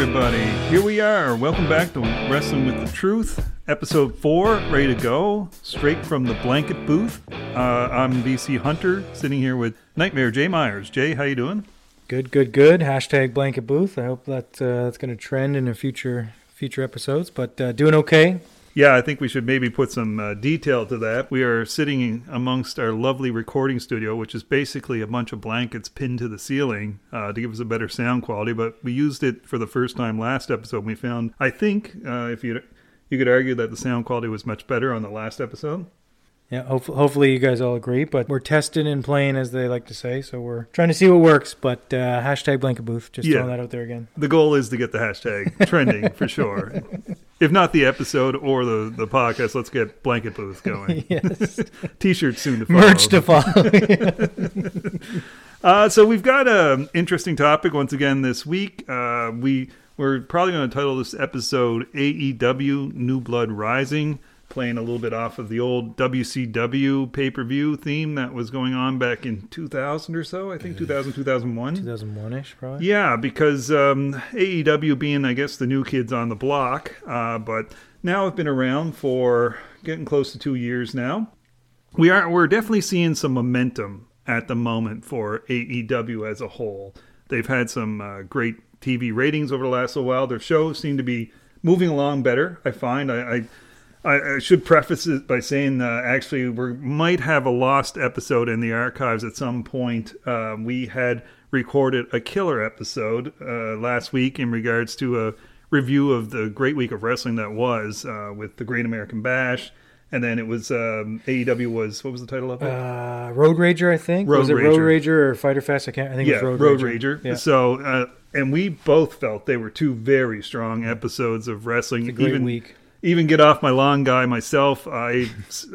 Everybody, here we are. Welcome back to Wrestling with the Truth, episode four, ready to go, straight from the blanket booth. Uh, I'm BC Hunter, sitting here with Nightmare Jay Myers. Jay, how you doing? Good, good, good. Hashtag blanket booth. I hope that uh, that's going to trend in a future future episodes. But uh, doing okay. Yeah, I think we should maybe put some uh, detail to that. We are sitting amongst our lovely recording studio, which is basically a bunch of blankets pinned to the ceiling uh, to give us a better sound quality. But we used it for the first time last episode. And We found, I think, uh, if you you could argue that the sound quality was much better on the last episode. Yeah, hopefully, hopefully you guys all agree. But we're testing and playing, as they like to say. So we're trying to see what works. But uh, hashtag blanket booth. Just Yeah. throwing that out there again. The goal is to get the hashtag trending for sure. If not the episode or the, the podcast, let's get blanket booth going. yes. T-shirts soon to follow. Merch to follow. Uh, so we've got an interesting topic once again this week. Uh, we we're probably going to title this episode AEW New Blood Rising, playing a little bit off of the old WCW pay per view theme that was going on back in 2000 or so. I think 2000 2001. 2001 ish, probably. Yeah, because um, AEW being, I guess, the new kids on the block, uh, but now have been around for getting close to two years now. We are we're definitely seeing some momentum at the moment for AEW as a whole. They've had some uh, great TV ratings over the last little while. Their shows seem to be moving along better. I find. I, I I, I should preface it by saying, uh, actually, we might have a lost episode in the archives at some point. Uh, we had recorded a killer episode uh, last week in regards to a review of the great week of wrestling that was uh, with the Great American Bash, and then it was um, AEW was what was the title of it? Uh, Road Rager, I think. Road was it Road Rager. Rager or Fighter Fest? I can't. I think yeah, it was Road, Road, Rager. Yeah. So, uh, and we both felt they were two very strong episodes of wrestling. a great even week. Even get off my long guy myself i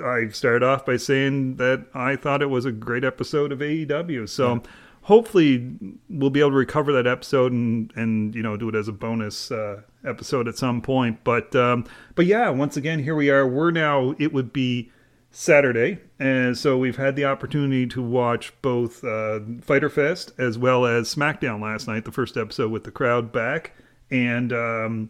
i started off by saying that i thought it was a great episode of aew so hopefully we'll be able to recover that episode and and you know do it as a bonus uh, episode at some point. But um but yeah once again here we are. We're now it would be Saturday, and so we've had the opportunity to watch both uh, Fighter Fest as well as SmackDown last night, the first episode with the crowd back, and um,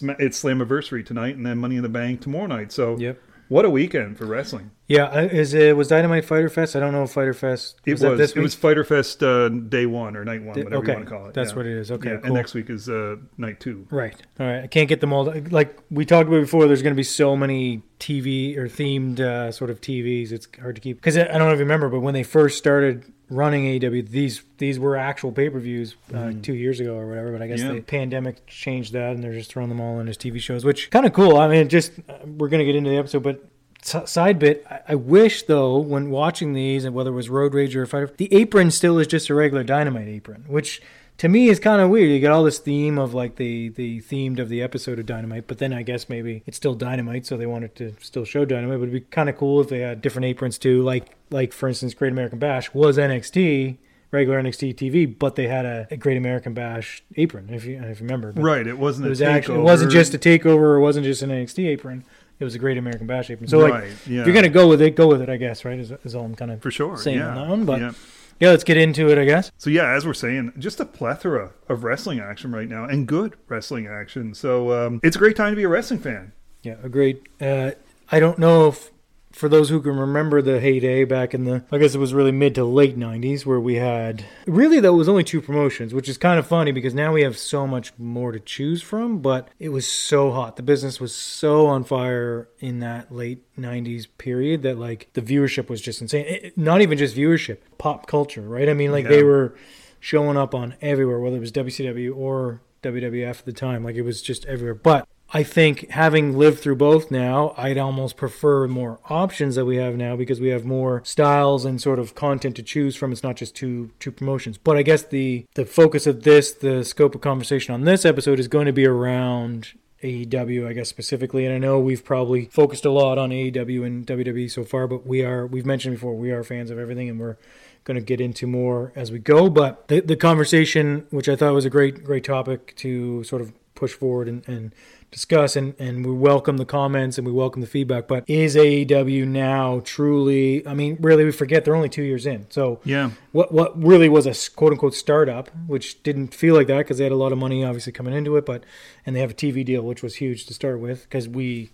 it's Slammiversary tonight, and then Money in the Bank tomorrow night. So, Yep. what a weekend for wrestling! Yeah, is it was Dynamite Fighter Fest? I don't know if Fighter Fest It was, that was it week? was Fighter Fest uh, day one or night one, whatever okay, you want to call it. that's yeah. what it is. Okay, Yeah, cool. and next week is uh, night two. Right. All right. I can't get them all. Like we talked about before, there's going to be so many TV or themed uh, sort of TVs. It's hard to keep because I don't know if you remember, but when they first started running AEW, these these were actual pay per views uh, two years ago or whatever. But I guess Mm. Yeah. the pandemic changed that, and they're just throwing them all in as TV shows, which kind of cool. I mean, just uh, we're going to get into the episode, but. Side bit, I- wish though, when watching these, and whether it was Road Rage or Fighter, the apron still is just a regular Dynamite apron, which to me is kind of weird. You get all this theme of like the the themed of the episode of Dynamite, but then I guess maybe it's still Dynamite, so they wanted to still show Dynamite. But it'd be kind of cool if they had different aprons too. Like like for instance, Great American Bash was NXT regular NXT TV, but they had a, a Great American Bash apron. If you if you remember, But Right, it wasn't It a was actually it takeover. wasn't just a takeover. It wasn't just an NXT apron. It was a Great American Bash apron. So like, yeah, if you're gonna go with it, go with it. I guess right is, is all I'm kind of for sure, saying yeah, on that one, but- yeah. yeah. Let's get into it. I guess. So yeah, as we're saying, just a plethora of wrestling action right now, and good wrestling action. So um, it's a great time to be a wrestling fan. Yeah, agreed. Uh, I don't know if for those who can remember the heyday back in the, I guess it was really mid to late 90s where we had, really, that was only two promotions, which is kind of funny because now we have so much more to choose from, but it was so hot. The business was so on fire in that late 90s period that, like, the viewership was just insane. It- not even just viewership, pop culture, right? I mean, like, they were showing up on everywhere, whether it was WCW or WWF at the time. Like, it was just everywhere. But I think having lived through both now, I'd almost prefer more options that we have now because we have more styles and sort of content to choose from. It's not just two two promotions. But I guess the the focus of this, the scope of conversation on this episode is going to be around AEW, I guess specifically. And I know we've probably focused a lot on AEW and WWE so far, but we are we've mentioned before we are fans of everything and we're going to get into more as we go. But the the conversation, which I thought was a great great topic to sort of push forward and, and discuss. And, and we welcome the comments and we welcome the feedback. But is AEW now truly? I mean, really, we forget they're only two years in. So Yeah. what what really was a quote unquote startup, which didn't feel like that because they had a lot of money obviously coming into it, but and they have a TV deal which was huge to start with because we,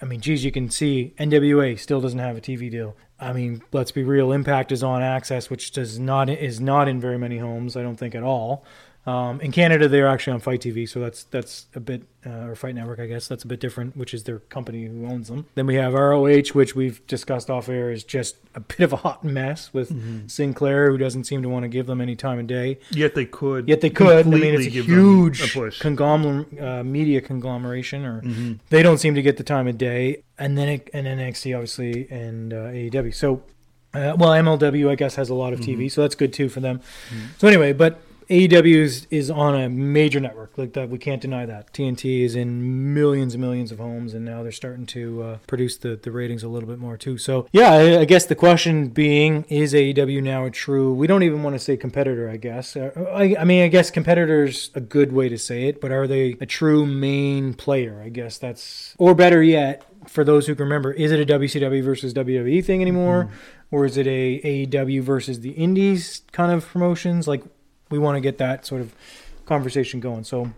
I mean, geez, you can see NWA still doesn't have a TV deal. I mean, let's be real, Impact is on AXS, which does not is not in very many homes, I don't think at all. Um, in Canada, they're actually on Fight TV, so that's that's a bit uh, or Fight Network, I guess that's a bit different, which is their company who owns them. Then we have ROH, which we've discussed off air, is just a bit of a hot mess with Sinclair, who doesn't seem to want to give them any time of day. Yet they could. Yet they could. I mean, it's a huge a push. uh, media conglomeration, or Mm-hmm. they don't seem to get the time of day. And then it, and NXT obviously and uh, AEW. So, uh, well, MLW I guess has a lot of Mm-hmm. TV, so that's good too for them. So anyway, but AEW is, is on a major network like that. We can't deny that. TNT is in millions and millions of homes, and now they're starting to uh, produce the, the ratings a little bit more too. So yeah, I, I guess the question being is AEW now a true? We don't even want to say competitor. I guess. Uh, I, I mean, I guess competitor's a good way to say it, but are they a true main player? I guess that's or better yet. For those who can remember, is it a WCW versus WWE thing anymore, or is it a AEW versus the Indies kind of promotions? Like, we want to get that sort of conversation going. So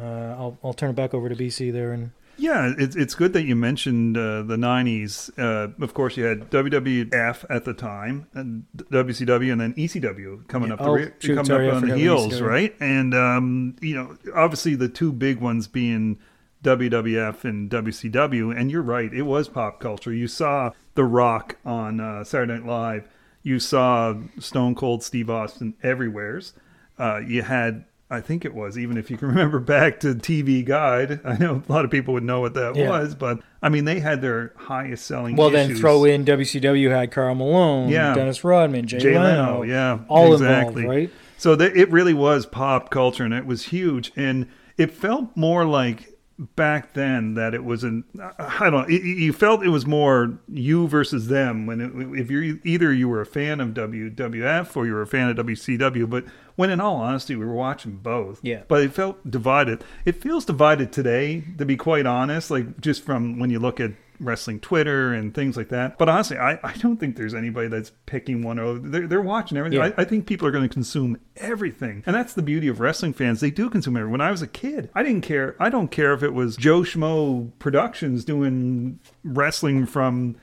uh, I'll I'll turn it back over to BC there and Yeah, it's it's good that you mentioned uh, the '90s. Uh, of course, you had WWF at the time, and WCW, and then ECW coming Yeah. up, the Oh, re- shoot, coming sorry, up on the heels, ECW. right? And um, you know, obviously the two big ones being WWF and WCW. And you're right, it was pop culture. You saw The Rock on uh, Saturday Night Live. You saw Stone Cold Steve Austin everywheres. Uh, you had, I think it was, even if you can remember back to TV Guide. I know a lot of people would know what that Yeah. was, but I mean, they had their highest selling. well then throw in WCW had Karl Malone, Yeah. Dennis Rodman, Jay, Jay Leno, Leno, yeah, all exactly. involved, right? So that it really was pop culture, and it was huge, and it felt more like back then that it was an I don't know. it- You felt it was more you versus them when it, if you're either you were a fan of WWF or you were a fan of WCW, but when in all honesty we were watching both. Yeah. But it felt divided. It feels divided today, to be quite honest. Like just from when you look at wrestling Twitter and things like that. But honestly, I, I don't think there's anybody that's picking one over. They're, they're watching everything. Yeah. I, I think people are going to consume everything. And that's the beauty of wrestling fans. They do consume everything. When I was a kid, I didn't care. I don't care if it was Joe Schmo Productions doing wrestling from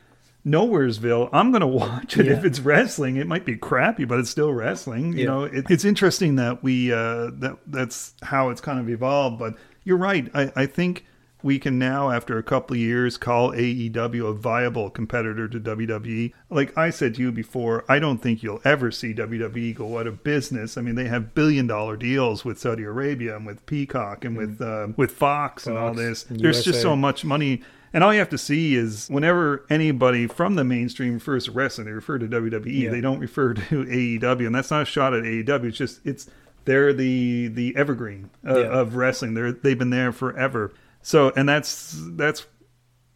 Nowheresville. I'm going to watch it Yeah. if it's wrestling. It might be crappy, but it's still wrestling. You Yeah. know, it, it's interesting that we, uh, that that's how it's kind of evolved. But you're right. I, I think we can now, after a couple of years, call AEW a viable competitor to WWE. Like I said to you before, I don't think you'll ever see WWE go out of business. I mean, they have billion dollar deals with Saudi Arabia and with Peacock and with uh, with Fox, and all this. and There's just so much money. And all you have to see is whenever anybody from the mainstream refers to wrestling, they refer to WWE. Yeah. They don't refer to AEW, and that's not a shot at AEW. It's just it's they're the the evergreen uh, Yeah. of wrestling. They're they've been there forever. So and that's that's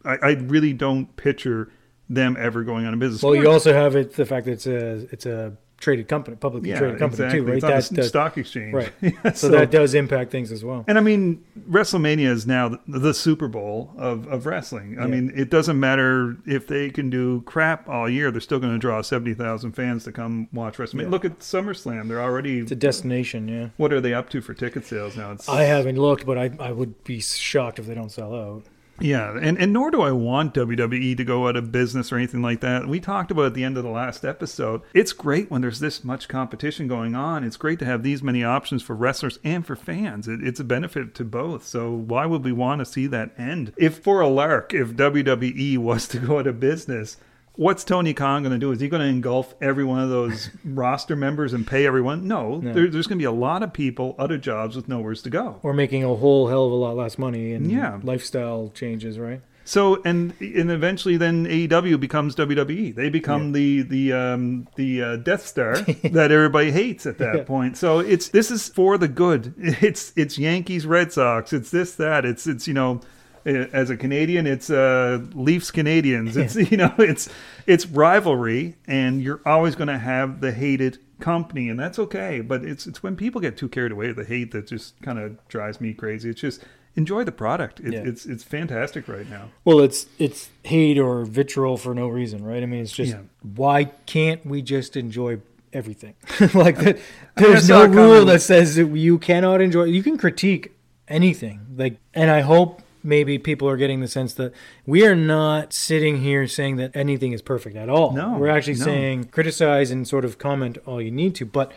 I, I really don't picture them ever going on a business. Well, you also have it the fact that it's a it's a traded company, publicly yeah, traded company exactly. too, right? It's That- stock exchange, right. Yeah, so, that does impact things as well. And I mean, WrestleMania is now the, the Super Bowl of, of wrestling. I Yeah. mean, it doesn't matter if they can do crap all year; they're still going to draw seventy thousand fans to come watch WrestleMania. Look at SummerSlam; they're already. It's a destination, yeah. What are they up to for ticket sales now? It's, I haven't looked, but I, I would be shocked if they don't sell out. Yeah, and, and nor do I want WWE to go out of business or anything like that. We talked about at the end of the last episode. It's great when there's this much competition going on. It's great to have these many options for wrestlers and for fans. It, it's a benefit to both. So why would we want to see that end? If for a lark, if WWE was to go out of business, what's Tony Khan going to do? Is he going to engulf every one of those roster members and pay everyone? No, No. There, there's going to be a lot of people out of jobs with nowheres to go. Or making a whole hell of a lot less money and Yeah. lifestyle changes, right? So and and eventually then AEW becomes WWE. They become the the um, the uh, Death Star that everybody hates at that Yeah. point. So it's this is for the good. It's it's Yankees Red Sox. It's this that. It's it's you know as a Canadian it's uh, Leafs Canadiens. It's you know it's it's rivalry and you're always going to have the hated company, and that's okay. But it's it's when people get too carried away with the hate that just kind of drives me crazy. It's just enjoy the product. It, Yeah. It's it's fantastic right now. Well, it's it's hate or vitriol for no reason, right? I mean, it's just Yeah. why can't we just enjoy everything? like that, there's no rule that says that you cannot enjoy. You can critique anything. Like, and I hope maybe people are getting the sense that we are not sitting here saying that anything is perfect at all. No, we're actually no. saying criticize and sort of comment all you need to, but.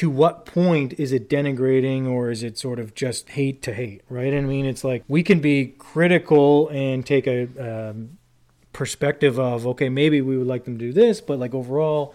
To what point is it denigrating or is it sort of just hate to hate, right? I mean, it's like we can be critical and take a um, perspective of, okay, maybe we would like them to do this, but like overall,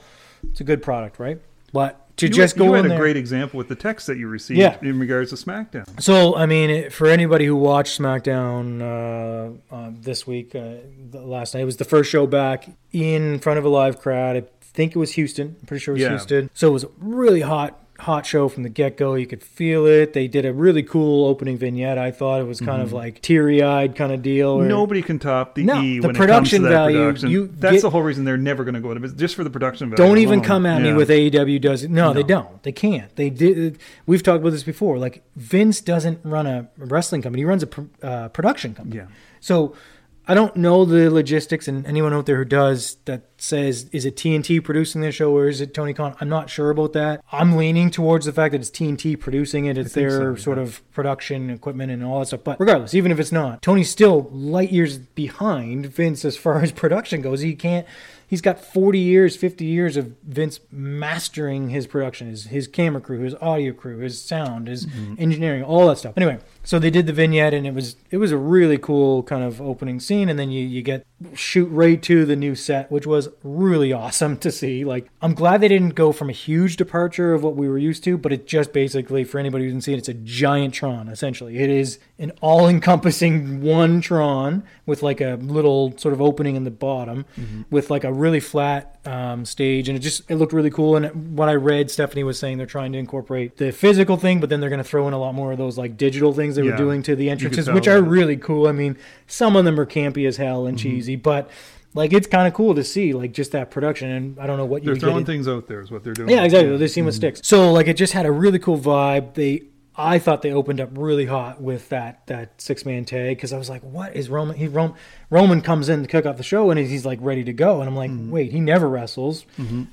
it's a good product, right? But to You, just you go had in a there, great example with the text that you received Yeah. in regards to SmackDown. So, I mean, for anybody who watched SmackDown uh, uh, this week, uh, the last night, it was the first show back in front of a live crowd. I think it was Houston. I'm pretty sure it was Yeah. Houston. So it was really hot, hot show from the get go. You could feel it. They did a really cool opening vignette. I thought it was kind of like teary eyed kind of deal. where- Nobody can top the No, E the production it comes to that value, production. you That's get- the whole reason they're never going to go to business, just for the production value. Don't even alone. come at me with AEW does it. No, they don't. They can't. They did. We've talked about this before. Like Vince doesn't run a wrestling company. He runs a pr- uh, production company. Yeah. So I don't know the logistics, and anyone out there who does that says, is it TNT producing this show or is it Tony Khan? I'm not sure about that. I'm leaning towards the fact that it's TNT producing it. It's their so, yeah. sort of production equipment and all that stuff. But regardless, even if it's not, Tony's still light years behind Vince as far as production goes. He can't. He's got 40 years, 50 years of Vince mastering his production, his, his camera crew, his audio crew, his sound, his Mm-hmm. engineering, all that stuff. Anyway, so they did the vignette and it was it was a really cool kind of opening scene and then you, you get shoot right to the new set, which was really awesome to see. Like I'm glad they didn't go from a huge departure of what we were used to, but it just basically for anybody who didn't see it, it's a giant Tron, essentially. It is an all encompassing one Tron with like a little sort of opening in the bottom mm-hmm. with like a really flat um, stage and it just it looked really cool and what i read stephanie was saying they're trying to incorporate the physical thing but then they're going to throw in a lot more of those like digital things they were doing to the entrances which are really cool i mean some of them are campy as hell Mm-hmm. and cheesy but like it's kind of cool to see like just that production and i don't know what you They're would get throwing things out there, is what they're doing. yeah, exactly. They see what Mm-hmm. sticks. So like it just had a really cool vibe. They I thought they opened up really hot with that that six man tag because I was like, what is Roman? He Rom, Roman comes in to kick off the show and he's, he's like ready to go, and I'm like, Mm-hmm. wait, he never wrestles.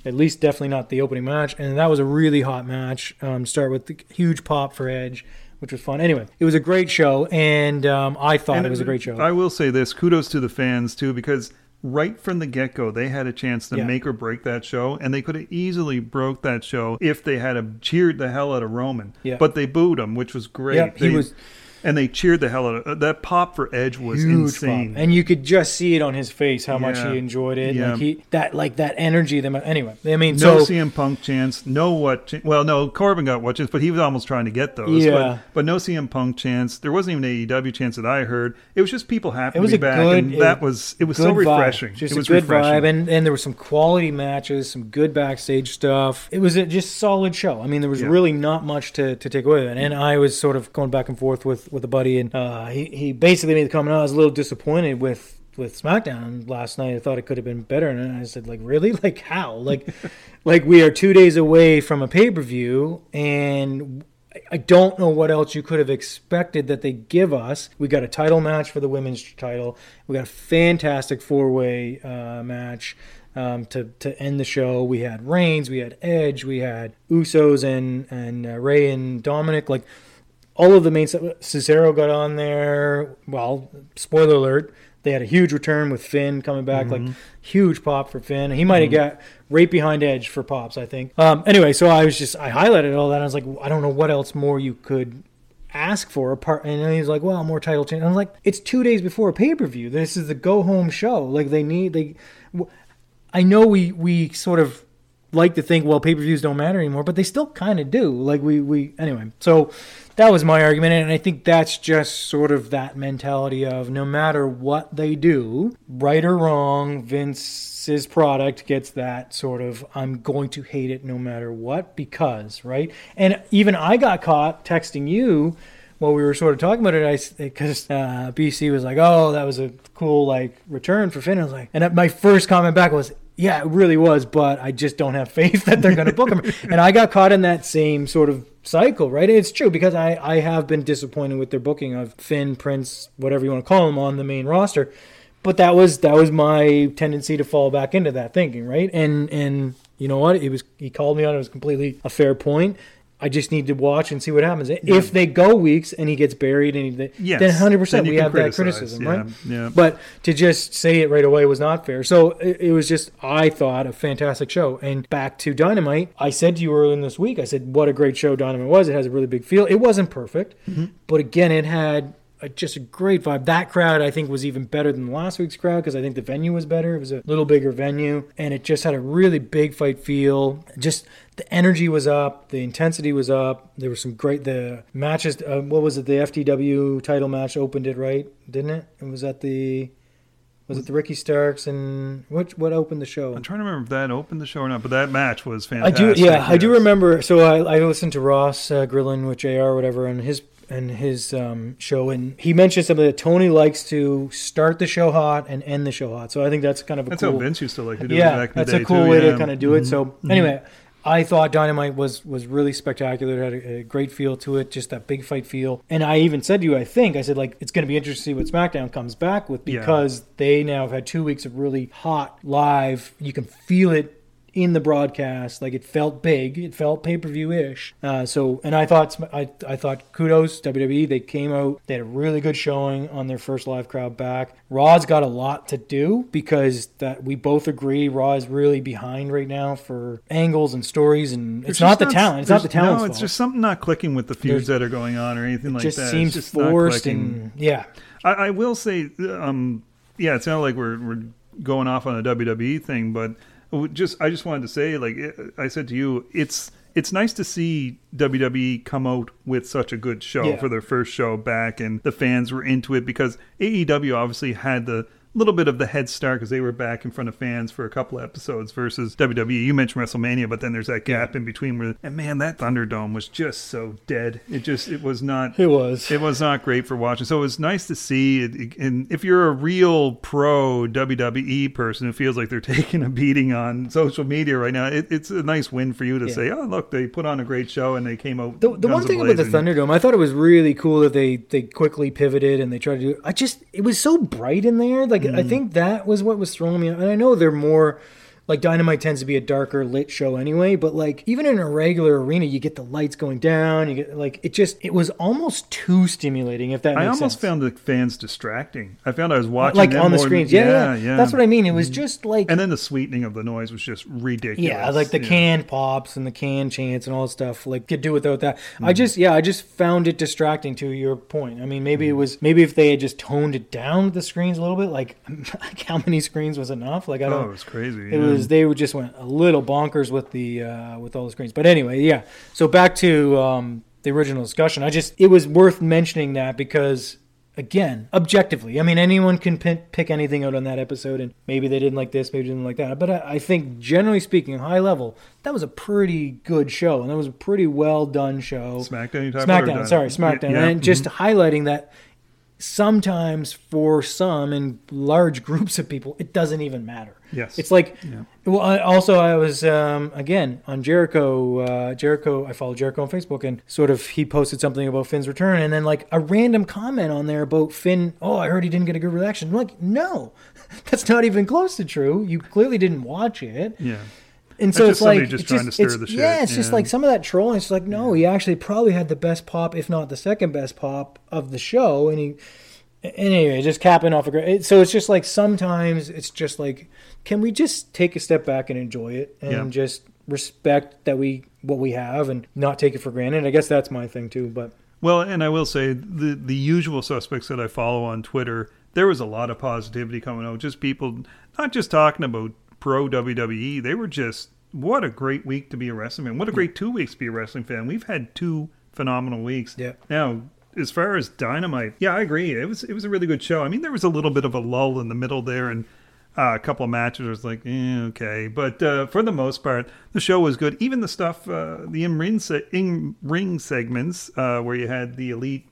At least definitely not the opening match, and that was a really hot match. Um, start with the huge pop for Edge. Which was fun. Anyway, it was a great show, and um, I thought And it was a great show. I will say this: kudos to the fans too, because right from the get go, they had a chance to Yeah. make or break that show, and they could have easily broke that show if they had cheered the hell out of Roman. Yeah. But they booed him, which was great. Yeah, he They- was- and they cheered the hell out of uh, that pop for Edge was huge insane. pop. and you could just see it on his face how much he enjoyed it. Yeah. Like he that like that energy. That anyway, I mean, no so CM Punk chance. No what? Well, no Corbin got what chance, but he was almost trying to get those. Yeah. But, but no CM Punk chance. There wasn't even an AEW chance that I heard. It was just people happy It was to a be back, good- and that was it was so good vibe. refreshing. Just it a good refreshing. vibe, and and there were some quality matches, some good backstage stuff. It was a just solid show. I mean, there was Yeah. really not much to, to take away. with it. And I was sort of going back and forth with with a buddy, and uh, he he basically made the comment. I was a little disappointed with with SmackDown last night. I thought it could have been better, and I said, like, really, like how, like, like we are two days away from a pay per view, and. I- I don't know what else you could have expected that they give us. We got a title match for the women's title. We got a fantastic four way uh, match um, to to end the show. We had Reigns, we had Edge, we had Usos and and uh, Rey and Dominik. Like all of the main. Cesaro got on there. Well, spoiler alert. They had a huge return with Finn coming back, like huge pop for Finn. He might have got right behind Edge for pops, I think. Um, anyway, so I was just I highlighted all that. I was like, I don't know what else more you could ask for apart. And then he's like, well, more title change. I was like, it's two days before a pay per view. This is the go home show. Like they need they. I know we we sort of like to think well pay per views don't matter anymore, but they still kind of do. Like we we anyway. So that was my argument, and I think that's just sort of that mentality of no matter what they do, right or wrong, Vince's product gets that sort of I'm going to hate it no matter what because right. And even I got caught texting you while we were sort of talking about it, I because uh, BC was like, "Oh, that was a cool like return for Finn." I was like, and my first comment back was, Yeah, it really was, but I just don't have faith that they're going to book him. and I got caught in that same sort of cycle, right? And it's true because I, I have been disappointed with their booking of Finn, Prince, whatever you want to call him on the main roster. But that was that was my tendency to fall back into that thinking, right? And and you know what? It was he called me on it. It was completely a fair point. I just need to watch and see what happens. If they go weeks and he gets buried, and he, Yes. then hundred percent we have that criticism, yeah, right? yeah. But to just say it right away was not fair. So it, it was just I thought a fantastic show. And back to Dynamite, I said to you earlier in this week, I said what a great show Dynamite was. It has a really big feel. It wasn't perfect, Mm-hmm. but again, it had. A, just a great vibe. That crowd, I think, was even better than last week's crowd because I think the venue was better. It was a little bigger venue, and it just had a really big fight feel. Just the energy was up, the intensity was up. There were some great the matches. Uh, what was it? The FTW title match opened it right, didn't it? It was at the was it the Ricky Starks and what what opened the show? I'm trying to remember if that opened the show or not, but that match was fantastic. I do, yeah, I do remember. So I, I listened to Ross uh, Grillin with Jr. or whatever, and his and his um, show, and he mentioned something that Tony likes to start the show hot and end the show hot. So I think that's kind of a That's cool. how Vince used to like to do it yeah, back in the that's a cool too, way yeah. to kind of do it. So Mhm. anyway, I thought Dynamite was was really spectacular. It had a, a great feel to it, just that big fight feel. And I even said to you, I think I said like it's going to be interesting to see what SmackDown comes back with Yeah. because they now have had two weeks of really hot live. You can feel it in the broadcast like it felt big it felt pay-per-view ish uh, so and i thought I, I thought kudos wwe they came out they had a really good showing on their first live crowd back. Raw's got a lot to do because that we both agree raw is really behind right now for angles and stories and it's not just the talent it's not the talent No, it's just something not clicking with the feuds that are going on or anything like just that. It's seems just forced and yeah. I, I will say, um, yeah, it's not like we're we're going off on a WWE thing, but just I just wanted to say, like eh, I said to you, it's it's nice to see WWE come out with such a good show Yeah. for their first show back, and the fans were into it because AEW obviously had the little bit of the head start because they were back in front of fans for a couple episodes versus WWE. You mentioned WrestleMania, but then there's that gap in between where, and man, that Thunderdome was just so dead. It just it was not it was it was not great for watching. So it was nice to see. It, and if you're a real pro WWE person who feels like they're taking a beating on social media right now, it, it's a nice win for you to Yeah. say, "Oh, look, they put on a great show and they came out." The, the one thing about the a-blazing." Thunderdome, I thought it was really cool that they they quickly pivoted and they tried to do. I just it was so bright in there. Like I Mm. think that was what was throwing me. And I know they're more like Dynamite tends to be a darker lit show anyway. But like even in a regular arena, you get the lights going down. You get like it just it was almost too stimulating. If that I almost sense. found the fans distracting. I found I was watching like them on the than- screens. Yeah, yeah, yeah, That's what I mean. It was just like And then the sweetening of the noise was just ridiculous. Yeah, like the Yeah. can pops and the can chants and all that stuff. Like could do without that. Mm-hmm. I just yeah, I just found it distracting to your point. I mean, maybe Mm-hmm. it was maybe if they had just toned it down the screens a little bit, like, like how many screens was enough? Like I Oh, don't. Oh, it was crazy. It yeah. was they just went a little bonkers with the uh, with all the screens. But anyway, yeah. So back to um, the original discussion. I just it was worth mentioning that because again, objectively, I mean anyone can pick, pick anything out on that episode, and maybe they didn't like this, maybe they didn't like that. But I, I think generally speaking, high level, that was a pretty good show, and that was a pretty well done show. SmackDown. SmackDown, sorry, SmackDown, Yeah, and just mhm. highlighting that sometimes for some in large groups of people, it doesn't even matter. Yes. It's like, Yeah. well, I, also I was um, again on Jericho. Uh, Jericho, I follow Jericho on Facebook, and sort of he posted something about Finn's return, and then like a random comment on there about Finn. Oh, I heard he didn't get a good reaction. I'm like, no, that's not even close to true. You clearly didn't watch it. yeah. And so just it's like just it's trying to stir it's- the shit, Yeah, it's just like some of that trolling. It's like no, he actually probably had the best pop, if not the second best pop of the show, and he. Anyway, just capping off a great. it- So it's just like sometimes it's just like, can we just take a step back and enjoy it and Yeah. just respect that we what we have and not take it for granted. I guess that's my thing too. But Well, and I will say the the usual suspects that I follow on Twitter, there was a lot of positivity coming out. Just people not just talking about pro WWE. They were just what a great week to be a wrestling fan. What a great two weeks to be a wrestling fan. We've had two phenomenal weeks. Yeah. Now, as far as Dynamite, yeah, I agree. It was it was a really good show. I mean, there was a little bit of a lull in the middle there, and uh, a couple of matches was like, eh, okay, but uh, for the most part, the show was good. Even the stuff, uh, the in ring se- in ring segments uh, where you had the elite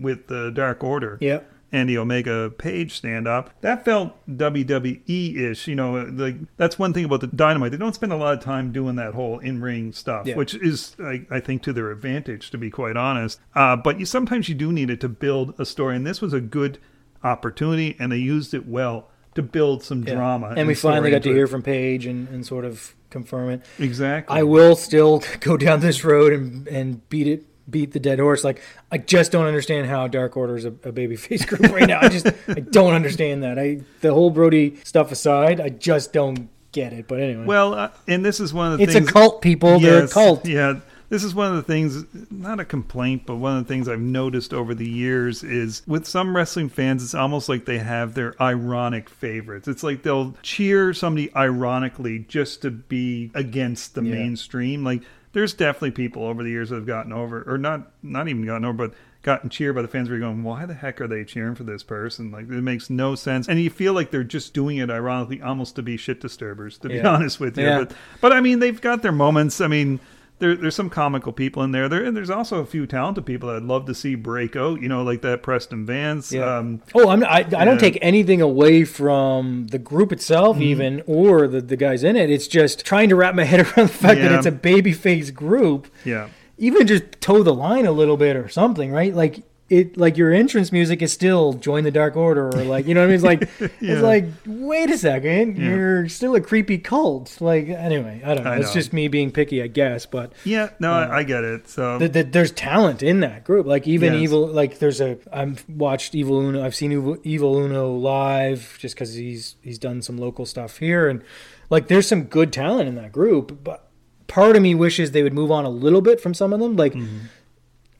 with the Dark Order. yeah, and the Omega Page stand up. That felt WWE ish. You know, like that's one thing about the Dynamite. They don't spend a lot of time doing that whole in ring stuff, Yeah. which is, I, I think, to their advantage, to be quite honest. Uh, but you sometimes you do need it to build a story, and this was a good opportunity, and they used it well to build some Yeah. drama. And we finally got to it. hear from Page and, and sort of confirm it. exactly. I will still go down this road and and beat it beat the dead horse. Like I just don't understand how Dark Order is a, a babyface group right now. I just I don't understand that. I the whole Brodie stuff aside, I just don't get it. But anyway, Well, uh, and this is one of the it's things. a cult, people. They're a cult. Yeah, this is one of the things, not a complaint, but one of the things I've noticed over the years is with some wrestling fans, it's almost like they have their ironic favorites. It's like they'll cheer somebody ironically just to be against the Yeah. mainstream. Like there's definitely people over the years that have gotten over, or not, not even gotten over, but gotten cheered by the fans where you're going, why the heck are they cheering for this person? Like, it makes no sense. And you feel like they're just doing it ironically, almost to be shit disturbers, to be honest with you. Yeah. But, but I mean, they've got their moments. I mean, there, there's some comical people in there. There, and there's also a few talented people that I'd love to see break out. You know, like that Preston Vance. Yeah. Um, Oh, I'm, I, I don't take anything away from the group itself, Mm-hmm. even or the, the guys in it. It's just trying to wrap my head around the fact that it's a babyface group. yeah. even just toe the line a little bit or something, right? Like it, like your entrance music is still "Join the Dark Order" or like you know what I mean? It's like Yeah. it's like wait a second, Yeah. you're still a creepy cult. Like anyway, I don't know. I It's know. just me being picky, I guess. But Yeah. No, I, I get it. So th- th- there's talent in that group. Like even Yes. evil, like there's a I've watched Evil Uno. I've seen Evil, evil Uno live just because he's he's done some local stuff here, and like there's some good talent in that group. But part of me wishes they would move on a little bit from some of them. Like Mm-hmm.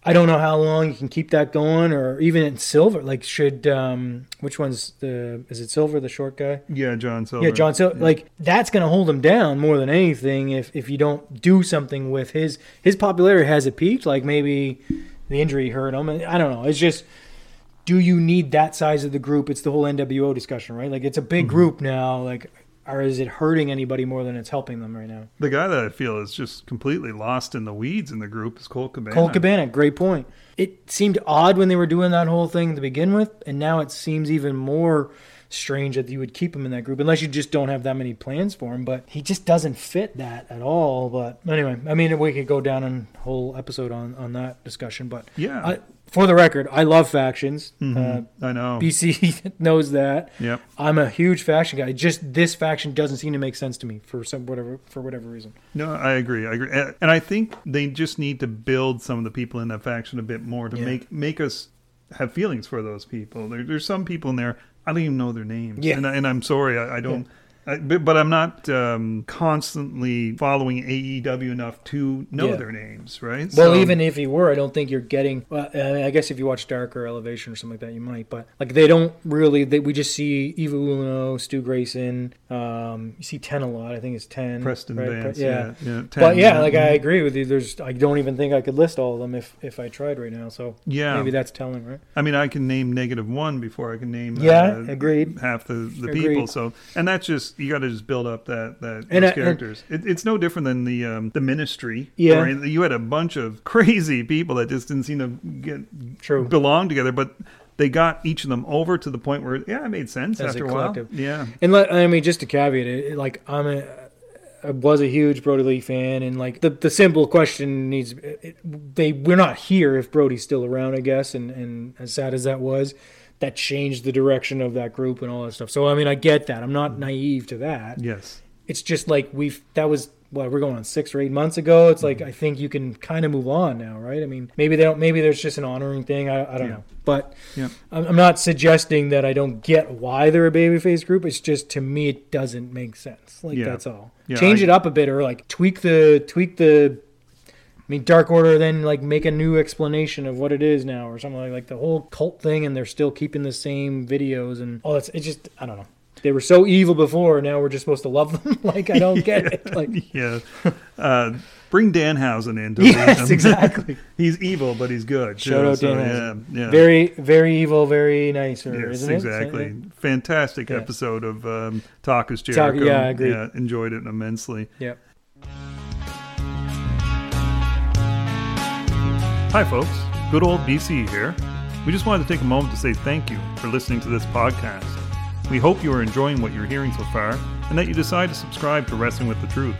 I don't know how long you can keep that going, or even in Silver. Like should um which one's the is it Silver the short guy? yeah, John Silver. Yeah, John. So like that's going to hold him down more than anything. If if you don't do something with his his popularity has it peaked. Like maybe the injury hurt him. I don't know. It's just do you need that size of the group? It's the whole NWO discussion, right? Like it's a big group now. Like or is it hurting anybody more than it's helping them right now? The guy that I feel is just completely lost in the weeds in the group is Colt Cabana. Colt Cabana, great point. It seemed odd when they were doing that whole thing to begin with, and now it seems even more strange that you would keep him in that group unless you just don't have that many plans for him. But he just doesn't fit that at all. But anyway, I mean, we could go down a whole episode on on that discussion. But Yeah. I, for the record, I love factions. Uh, Mhm. I know. BC knows that. Yep. I'm a huge faction guy. Just this faction doesn't seem to make sense to me for some whatever for whatever reason. No, I agree. I agree, and I think they just need to build some of the people in that faction a bit more to Yeah. make make us have feelings for those people. There, there's some people in there I don't even know their names. Yeah. and, I, and I'm sorry, I, I don't. I, but, I'm not um, constantly following AEW enough to know Yeah. their names, right? Well, So- even if you were, I don't think you're getting. Well, I, guess if you watch Darker Elevation or something like that, you might. But like, they don't really. They, we just see Evil Uno, Stu Grayson. Um, you see Ten a lot. I think it's Ten. Preston right? Vance, Pre- yeah, yeah, 10, but yeah, like I mhm. agree with you. There's. I don't even think I could list all of them if if I tried right now. So yeah. maybe that's telling, right? I mean, I can name negative one before I can name Yeah, uh, agreed. half the, the Agreed. people. So, and that's just you got to just build up that that And those I- and- characters. it, it's no different than the um, the ministry. Yeah. you had a bunch of crazy people that just didn't seem to get True. belong together, but they got each of them over to the point where yeah, it made sense As after a while. Yeah, And let, I mean, just to caveat it, like I'm a, I was a huge Brodie Lee fan, and like the the simple question needs, it, they we're not here if Brodie's still around, I guess, and and as sad as that was, that changed the direction of that group and all that stuff. So I mean, I get that. I'm not mm-hmm. naive to that. yes, It's just like we've that was what we're going on six or eight months ago. It's like mm-hmm. I think you can kind of move on now, right? I mean, maybe they don't. Maybe there's just an honoring thing. I, I don't Yeah. know, but yeah, I'm not suggesting that I don't get why they're a babyface group. It's just to me it doesn't make sense. Like Yeah. that's all. Change I- it up a bit or like tweak the tweak the. I mean, Dark Order then like make a new explanation of what it is now or something like like the whole cult thing, and they're still keeping the same videos and oh, it's it just I don't know. They were so evil before. Now we're just supposed to love them. like I don't get it. Like yeah. Uh, bring Danhausen in. To yes, exactly. he's evil, but he's good. Shout out so, Danhausen. Yeah, yeah. Very very evil, very nice. Yes, isn't it? exactly. Fantastic Yeah. episode of um, Talk is Talk- Jericho. yeah, I agree. Yeah, enjoyed it immensely. Yep. Hi, folks. Good old BC here. We just wanted to take a moment to say thank you for listening to this podcast. We hope you are enjoying what you're hearing so far and that you decide to subscribe to Wrestling with the Truth.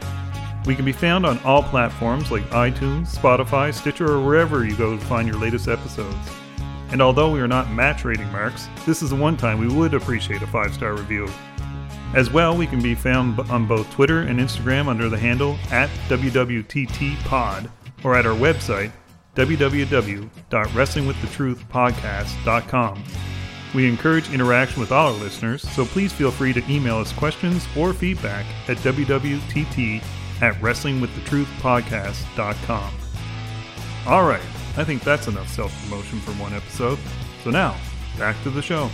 We can be found on all platforms like iTunes, Spotify, Stitcher, or wherever you go to find your latest episodes. And although we are not match rating marks, this is the one time we would appreciate a five star review. As well, we can be found on both Twitter and Instagram under the handle at WWTTPod or at our website www.wrestlingwiththetruthpodcast.com. We encourage interaction with all our listeners, so please feel free to email us questions or feedback at wwtt at wrestlingwiththetruthpodcast.com. All right, I think that's enough self promotion for one episode. So now, back to the show.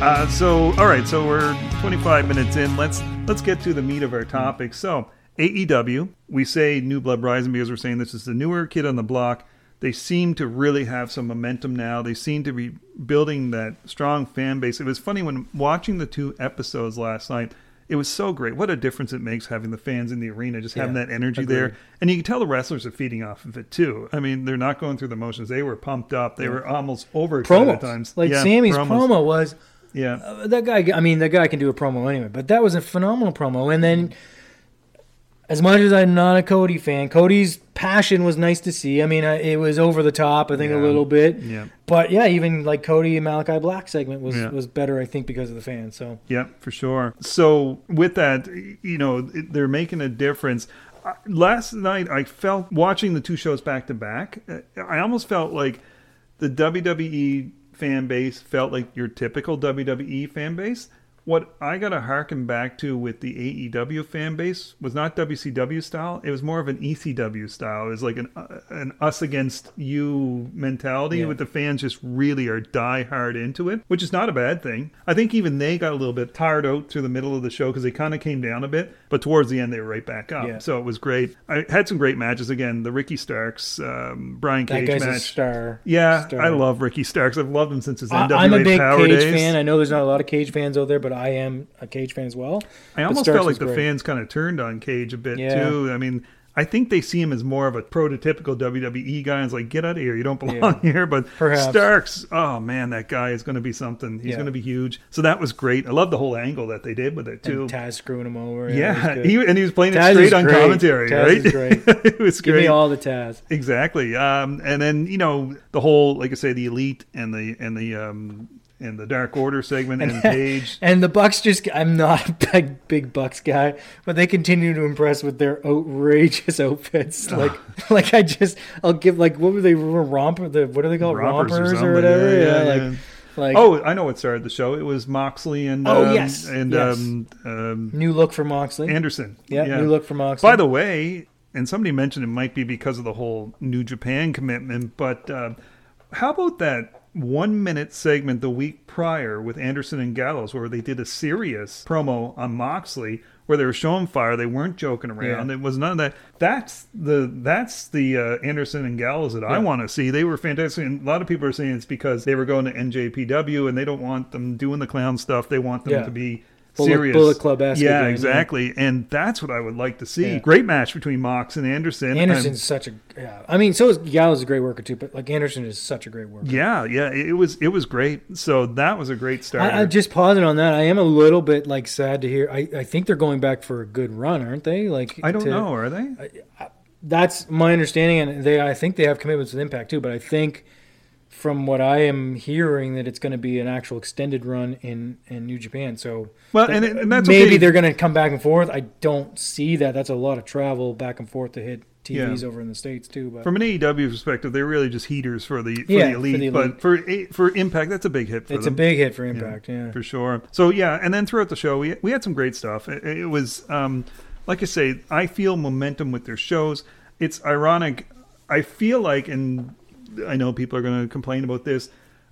Uh, so, all right, so we're 25 minutes in. Let's let's get to the meat of our topic. So, AEW, we say New Blood Rising because we're saying this is the newer kid on the block. They seem to really have some momentum now. They seem to be building that strong fan base. It was funny when watching the two episodes last night. It was so great. What a difference it makes having the fans in the arena, just having that energy agreed. there. And you can tell the wrestlers are feeding off of it too. I mean, they're not going through the motions. They were pumped up. They were almost at Promos. times. Like Yeah, Sammy's promos. promo was Yeah. uh, that guy. I mean, that guy can do a promo anyway, but that was a phenomenal promo. And then, as much as I'm not a Cody fan, Cody's passion was nice to see. I mean, I, it was over the top, I think, Yeah. a little bit. Yeah. But yeah, even like Cody and Malachi Black segment was Yeah. was better, I think, because of the fans. So Yeah, for sure. So with that, you know, they're making a difference. Last night, I felt watching the two shows back to back. uh, I almost felt like the WWE fan base felt like your typical WWE fan base. What I got to harken back to with the AEW fan base was not WCW style. It was more of an ECW style. It was like an uh, an us against you mentality Yeah. with the fans just really are die hard into it, which is not a bad thing. I think even they got a little bit tired out through the middle of the show because they kind of came down a bit, but towards the end they were right back up. Yeah. So it was great. I had some great matches again. The Ricky Starks, um, Brian that Cage match. star. Yeah, star. I love Ricky Starks. I've loved him since his NWA I'm a big Power Cage days. fan. I know there's not a lot of Cage fans out there, but I am a Cage fan as well. I But almost Starks felt like the great. fans kind of turned on Cage a bit Yeah. too. I mean, I think they see him as more of a prototypical WWE guy. And it's like, get out of here, you don't belong Yeah. here. But Perhaps. Starks, oh man, that guy is going to be something. He's Yeah. going to be huge. So that was great. I love the whole angle that they did with it too. And Taz screwing him over. yeah, he, and he was playing it straight on great. commentary, Taz right? is great. it was Give great. me all the Taz. Exactly. Um, and then you know the whole, like I say, the elite and the and the um, and the Dark Order segment and, Page. And the Bucks just I'm not a big big Bucks guy, but they continue to impress with their outrageous outfits. Like like I just I'll give like what were they romper the what are they called Rompers or rompers, or, something. whatever? Yeah, Yeah, yeah, like like Oh, I know what started the show. It was Moxley and Oh, um, yes, and yes. Um, um, new look for Moxley. Anderson. yeah, new look for Moxley. By the way, and somebody mentioned it might be because of the whole New Japan commitment, but uh, how about that one minute segment the week prior with Anderson and Gallows where they did a serious promo on Moxley where they were showing fire, they weren't joking around. Yeah. It was none of that. That's the that's the uh, Anderson and Gallows that I want to see. They were fantastic. And a lot of people are saying it's because they were going to NJPW and they don't want them doing the clown stuff. They want them Yeah. to be Bullet- serious. Bullet Club-esque Yeah, again, yeah. exactly. And that's what I would like to see. Yeah. Great match between Mox and Anderson. Anderson's such a yeah. I mean, so is Gallows is a great worker too, but like Anderson is such a great worker. Yeah, yeah, it was it was great. So that was a great start. I, I just pausing on that. I am a little bit like sad to hear. I, I think they're going back for a good run, aren't they? Like I don't to- know, are they? That's my understanding, and they I think they have commitments with Impact too. But I think from what I am hearing that it's going to be an actual extended run in in New Japan. So Well, and, and that's maybe okay. they're going to come back and forth. I don't see that. That's a lot of travel back and forth to hit TVs Yeah. over in the states too. But From an AEW perspective, they're really just heaters for the for Yeah, the for elite. But for for Impact, that's a big hit for it's them. a big hit for Impact. Yeah. for sure. So yeah, and then throughout the show, we we had some great stuff. It, it was um, like I say, I feel momentum with their shows. It's ironic. I feel like, and I know people are going to complain about this.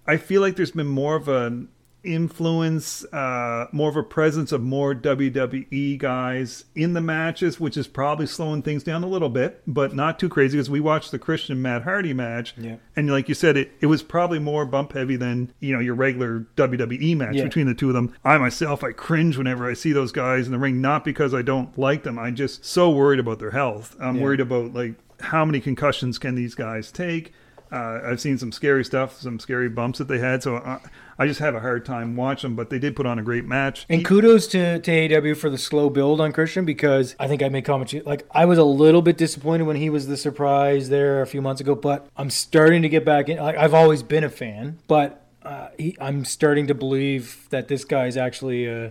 I feel like there's been more of an influence, uh, more of a presence of more WWE guys in the matches, which is probably slowing things down a little bit, but not too crazy because we watched the Christian Matt Hardy match. Yeah. And like you said, it, it was probably more bump heavy than, you know, your regular WWE match Yeah. between the two of them. I myself, I cringe whenever I see those guys in the ring, not because I don't like them. I'm just so worried about their health. I'm Yeah. worried about like how many concussions can these guys take. Uh, I've seen some scary stuff, some scary bumps that they had, so I, I just have a hard time watching them. But they did put on a great match. And kudos to, to AEW for the slow build on Christian because I think I made comments like I was a little bit disappointed when he was the surprise there a few months ago, but I'm starting to get back in. Like, I've always been a fan, but uh, he, I'm starting to believe that this guy's actually. Uh,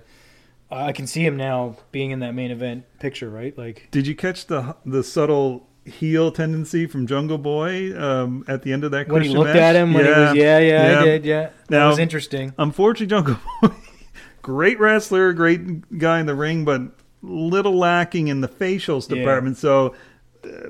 I can see him now being in that main event picture, right? Like Did you catch the the subtle heel tendency from Jungle Boy um, at the end of that when he looked match? at him when he was yeah yeah, I did yeah that Now- was interesting. Unfortunately, Jungle Boy, great wrestler, great guy in the ring, but little lacking in the facials Yeah. department. So, uh,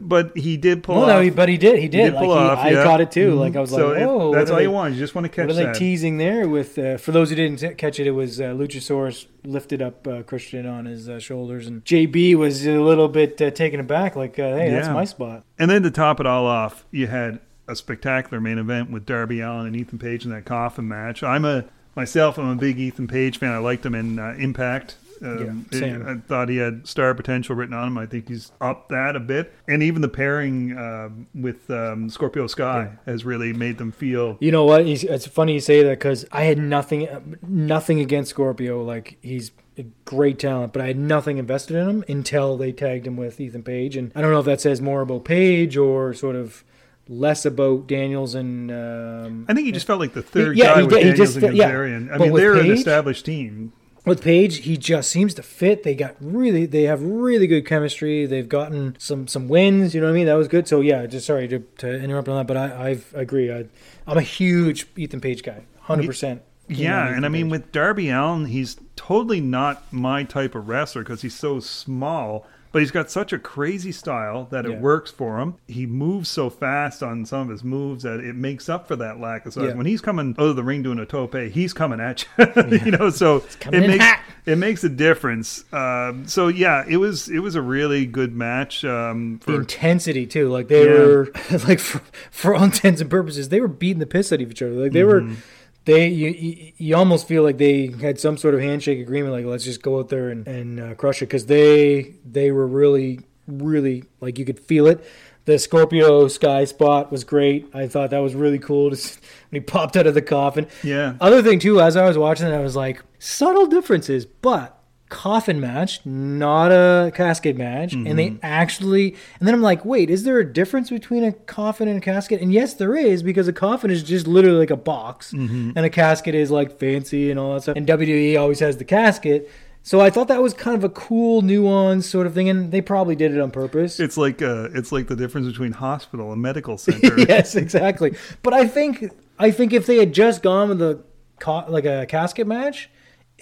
but he did pull Well, off. no, he, but he did. He did. did like pull he, off, I yeah. caught it too. Like I was so like, oh, that's all are you they- want. You just want to catch What are they that. teasing there? With uh, for those who didn't catch it, it was uh, Luchasaurus lifted up uh, Christian on his uh, shoulders, and JB was a little bit uh, taken aback, like, uh, "Hey, that's my spot." And then to top it all off, you had a spectacular main event with Darby Allin and Ethan Page in that coffin match. I'm a myself. I'm a big Ethan Page fan. I liked him in uh, Impact. Um, Yeah, it- I thought he had star potential written on him. I think he's up that a bit, and even the pairing uh, with um, Scorpio Sky has really made them feel. You know what? He's, it's funny you say that because I had nothing, nothing against Scorpio. Like he's a great talent, but I had nothing invested in him until they tagged him with Ethan Page, and I don't know if that says more about Page or sort of less about Daniels and. Um, I think he just felt like the third Yeah, guy he with he Daniels just and fe- yeah. I mean, they're an established team. With Page, he just seems to fit. They got really, they have really good chemistry. They've gotten some some wins. You know what I mean? That was good. So yeah, just sorry to, to interrupt on that, but I I've, I agree. I, I'm a huge Ethan Page guy, hundred percent. Yeah, and I mean with Darby Allin, he's totally not my type of wrestler because he's so small. But he's got such a crazy style that Yeah. it works for him. He moves so fast on some of his moves that it makes up for that lack of size. Yeah. When he's coming out of the ring doing a tope, he's coming at you. you know, so it makes hot. it makes a difference. Um, so yeah, it was it was a really good match. Um, the intensity too. Like they were like for, for all intents and purposes, they were beating the piss out of each other. Like they Mm-hmm. were. They you, you you almost feel like they had some sort of handshake agreement, like let's just go out there and and uh, crush it, because they they were really really like you could feel it. The Scorpio Sky spot was great. I thought that was really cool to s- when he popped out of the coffin. yeah, Other thing too, as I was watching it, I was like, subtle differences, but coffin match, not a casket match, and they actually. And then I'm like, wait, is there a difference between a coffin and a casket? And yes, there is because a coffin is just literally like a box, and a casket is like fancy and all that stuff. And WWE always has the casket. So I thought that was kind of a cool nuance sort of thing, and they probably did it on purpose. it's like uh, it's like the difference between hospital and medical center. yes, exactly. But I think I think if they had just gone with ca- like a casket match,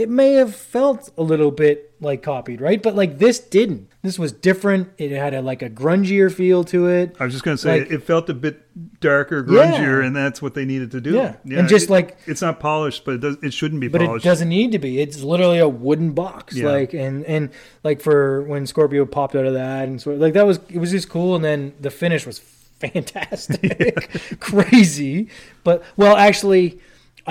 it may have felt a little bit like copied, right? But like this didn't. This was different. It had a like a grungier feel to it. I was just going to say Like- it felt a bit darker, Yeah. grungier, and that's what they needed to do. Yeah. And just it- like- it's not polished, but it does. It shouldn't be But polished. it doesn't need to be. It's literally a wooden box. Yeah. Like and and like for when Scorpio popped out of that and so like that was it was just cool. And then the finish was fantastic, crazy. But well, actually,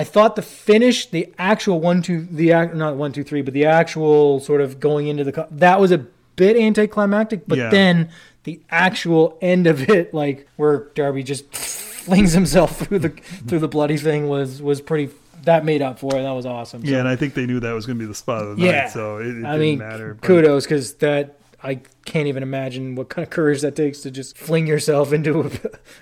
I thought the finish, the actual one two, the act not one two three, but the actual sort of going into the that was a bit anticlimactic. But Yeah. then the actual end of it, like where Darby just flings himself through the through the bloody thing, was was pretty. That made up for it. That was awesome. So, yeah, and I think they knew that was going to be the spot of the Yeah. night, so it, it I didn't mean, matter. but- kudos because that I can't even imagine what kind of courage that takes to just fling yourself into a,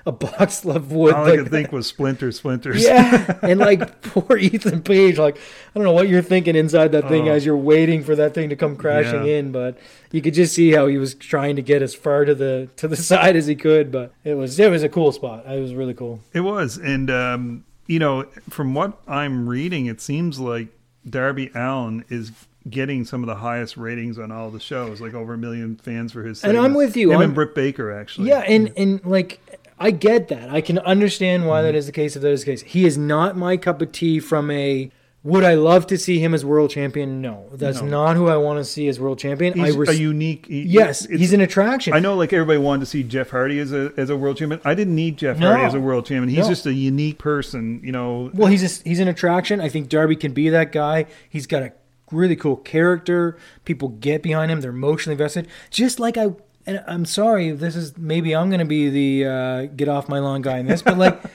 a box of wood. All like I could that. think was splinter, splinters. Yeah, and like poor Ethan Page, like I don't know what you're thinking inside that thing Oh. as you're waiting for that thing to come crashing Yeah. in, but you could just see how he was trying to get as far to the to the side as he could. But it was it was a cool spot. It was really cool. It was, and um, you know, from what I'm reading, it seems like Darby Allin is getting some of the highest ratings on all the shows, like over a million fans for his. And I'm with you. Him I'm- and Britt Baker actually. Yeah, and and like I get that. I can understand why Mm-hmm. that is the case if that is the case. He is not my cup of tea from a Would I love to see him as world champion? No, that's No. not who I want to see as world champion. He's I res- a unique. he- yes, he's an attraction. I know, like everybody wanted to see Jeff Hardy as a as a world champion. I didn't need Jeff No. Hardy as a world champion. He's No. just a unique person, you know. Well, he's just, he's an attraction. I think Darby can be that guy. He's got a really cool character. People get behind him. They're emotionally invested. Just like I, and I'm sorry, this is maybe I'm going to be the uh, get off my lawn guy in this, but like.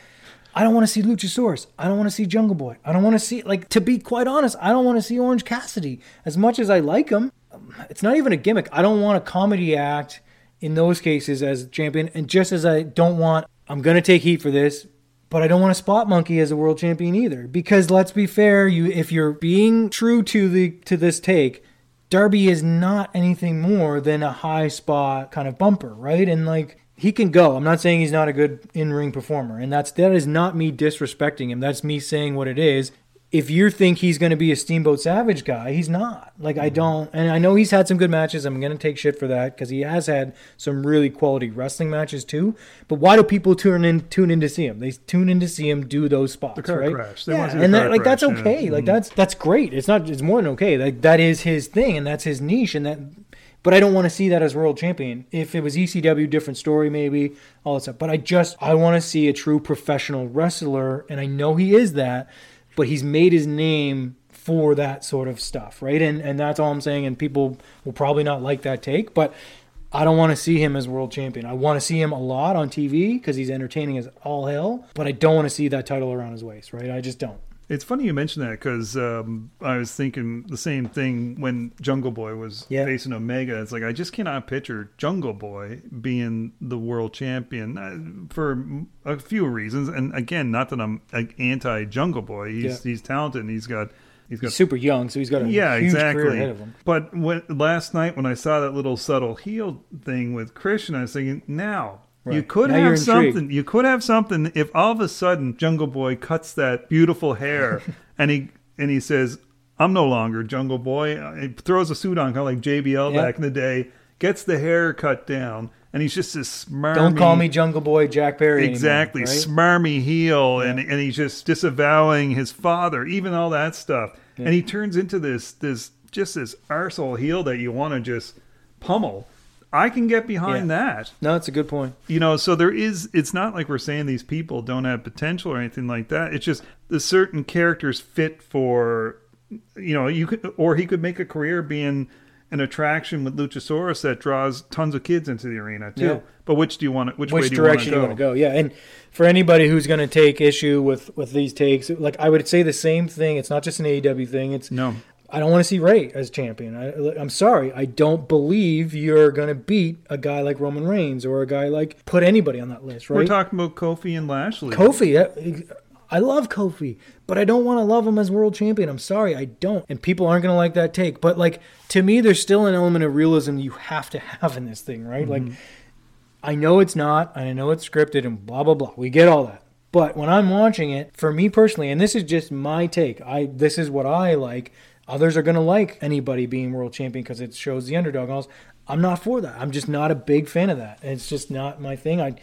I don't want to see Luchasaurus. I don't want to see Jungle Boy. I don't want to see like to be quite honest, I don't want to see Orange Cassidy. As much as I like him, it's not even a gimmick. I don't want a comedy act in those cases as champion and just as I don't want I'm going to take heat for this, but I don't want to spot monkey as a world champion either because let's be fair, you if you're being true to the to this take, Darby is not anything more than a high spot kind of bumper, right? And like he can go. I'm not saying he's not a good in-ring performer, and that's that is not me disrespecting him. That's me saying what it is. If you think he's going to be a Steamboat Savage guy, he's not. Like I don't, and I know he's had some good matches. I'm going to take shit for that because he has had some really quality wrestling matches too. But why do people tune in tune in to see him? They tune in to see him do those spots, car right? crash. They yeah, the and car that, like that's crash, yeah. okay. Like Mhm. that's that's great. It's not. It's more than okay. Like that is his thing, and that's his niche, and that. But I don't want to see that as world champion. If it was ECW, different story, maybe all that stuff. But I just I want to see a true professional wrestler, and I know he is that. But he's made his name for that sort of stuff, right? And and that's all I'm saying. And people will probably not like that take, but I don't want to see him as world champion. I want to see him a lot on TV because he's entertaining as all hell. But I don't want to see that title around his waist, right? I just don't. It's funny you mention that because um, I was thinking the same thing when Jungle Boy was Yeah. facing Omega. It's like I just cannot picture Jungle Boy being the world champion uh, for a few reasons. And again, not that I'm anti Jungle Boy. He's Yeah. he's talented. And he's got he's got He's super young, so he's got a yeah, exactly. ahead of him. But when, last night when I saw that little subtle heel thing with Christian, I was thinking, now you could Now have something. You could have something if all of a sudden Jungle Boy cuts that beautiful hair and he and he says, "I'm no longer Jungle Boy." He throws a suit on, kind of like JBL Yeah. back in the day. Gets the hair cut down, and he's just this smarmy. Don't call me Jungle Boy Jack Perry. anymore, Exactly, right? smarmy heel, and and he's just disavowing his father, even all that stuff, and he turns into this this just this arsehole heel that you want to just pummel. I can get behind that, No, it's a good point. you know. So there is. It's not like we're saying these people don't have potential or anything like that. It's just the certain characters fit for, you know, you could or he could make a career being an attraction with Luchasaurus that draws tons of kids into the arena too. Yeah. But which do you want? to Which, way Which do direction you want to go? Yeah, and for anybody who's going to take issue with with these takes, like I would say the same thing. It's not just an AEW thing. It's No. I don't want to see Rey as champion. I, I'm sorry. I don't believe you're going to beat a guy like Roman Reigns or a guy like put anybody on that list, right? We're talking about Kofi and Lashley. Kofi, yeah, I love Kofi, but I don't want to love him as world champion. I'm sorry, I don't. And people aren't going to like that take. But like to me, there's still an element of realism you have to have in this thing, right? Like mm-hmm. I know it's not, and I know it's scripted and blah blah blah. We get all that. But when I'm watching it, for me personally, and this is just my take, I this is what I like. Others are going to like anybody being world champion because it shows the underdog. All. I'm not for that. I'm just not a big fan of that. It's just not my thing. I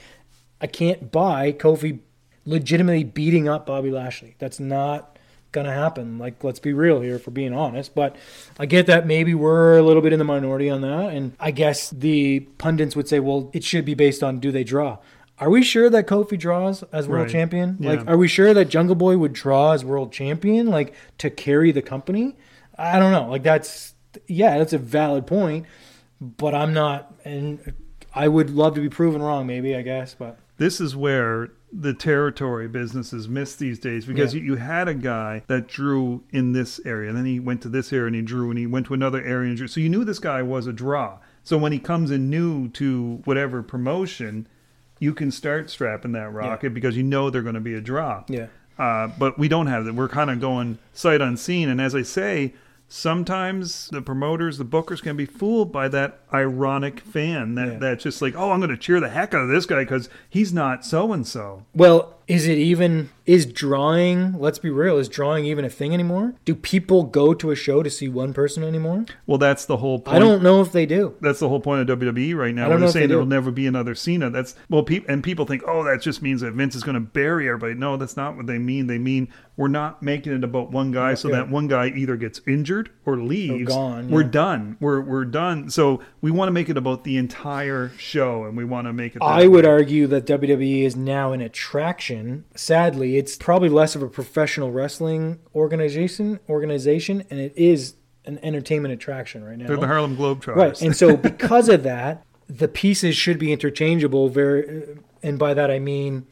I can't buy Kofi legitimately beating up Bobby Lashley. That's not gonna happen. Like, let's be real here, for being honest. But I get that maybe we're a little bit in the minority on that, and I guess the pundits would say, well, it should be based on do they draw. Are we sure that Kofi draws as world Right. champion? Yeah. Like, are we sure that Jungle Boy would draw as world champion, like to carry the company? I don't know. Like, that's yeah, that's a valid point, but I'm not, and I would love to be proven wrong. Maybe I guess, but this is where the territory businesses miss these days because Yeah. you, you had a guy that drew in this area and then he went to this area and he drew and he went to another area and drew. So you knew this guy was a draw. So when he comes in new to whatever promotion, you can start strapping that rocket because you know they're going to be a draw. yeah. Uh, but we don't have that. We're kind of going sight unseen. And as I say, sometimes the promoters, the bookers can be fooled by that ironic fan that Yeah. that's just like, oh, I'm going to cheer the heck out of this guy because he's not so and so. Well, is it even is drawing? Let's be real. Is drawing even a thing anymore? Do people go to a show to see one person anymore? Well, that's the whole point. I don't know if they do. That's the whole point of WWE right now. I Where don't know they're if saying they there will never be another Cena. That's well, pe- and people think, oh, that just means that Vince is going to bury everybody. No, that's not what they mean. They mean we're not making it about one guy, so that one guy either gets injured or leaves. gone, We're done. We're we're done. So we want to make it about the entire show, and we want to make it. I would argue that WWE is now an attraction. Sadly, it's probably less of a professional wrestling organization organization, and it is an entertainment attraction right now. They're the Harlem Globetrotters. Right, and so because of that, the pieces should be interchangeable. Very, and by that I mean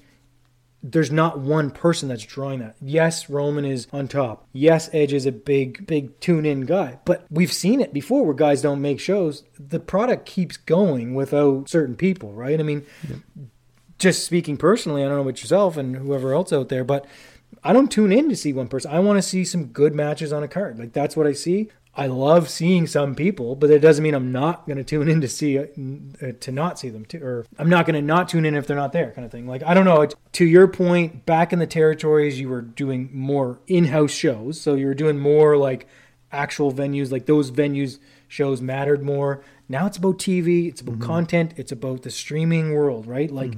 there's not one person that's drawing that. Yes, Roman is on top. Yes, Edge is a big, big tune-in guy. But we've seen it before where guys don't make shows. The product keeps going without certain people, right? I mean, just speaking personally, I don't know about yourself and whoever else out there, but I don't tune in to see one person. I want to see some good matches on a card. Like that's what I see. I love seeing some people, but it doesn't mean I'm not going to tune in to see uh, to not see them too, or I'm not going to not tune in if they're not there, kind of thing. Like I don't know. To your point, back in the territories, you were doing more in-house shows, so you were doing more like actual venues. Like those venues shows mattered more. Now it's about TV. It's about content. It's about the streaming world, right? Like.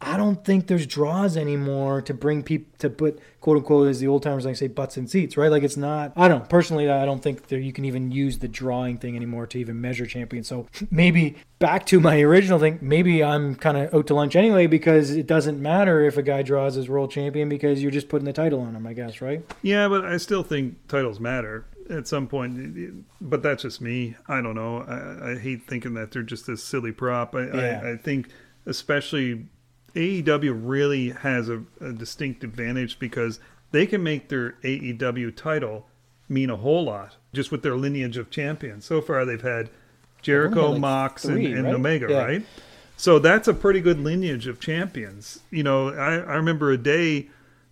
I don't think there's draws anymore to bring people to put quote unquote as the old timers like say butts and seats, right? Like it's not. I don't personally. I don't think that you can even use the drawing thing anymore to even measure champions. So maybe back to my original thing. Maybe I'm kind of out to lunch anyway because it doesn't matter if a guy draws as world champion because you're just putting the title on him. I guess, right? Yeah, but I still think titles matter at some point. But that's just me. I don't know. I, I hate thinking that they're just this silly prop. I, Yeah. I, I think, especially AEW really has a, a distinct advantage because they can make their AEW title mean a whole lot just with their lineage of champions. So far, they've had Jericho, like Mox, three, and, and right? Omega, Yeah. right? So that's a pretty good lineage of champions. You know, I, I remember a day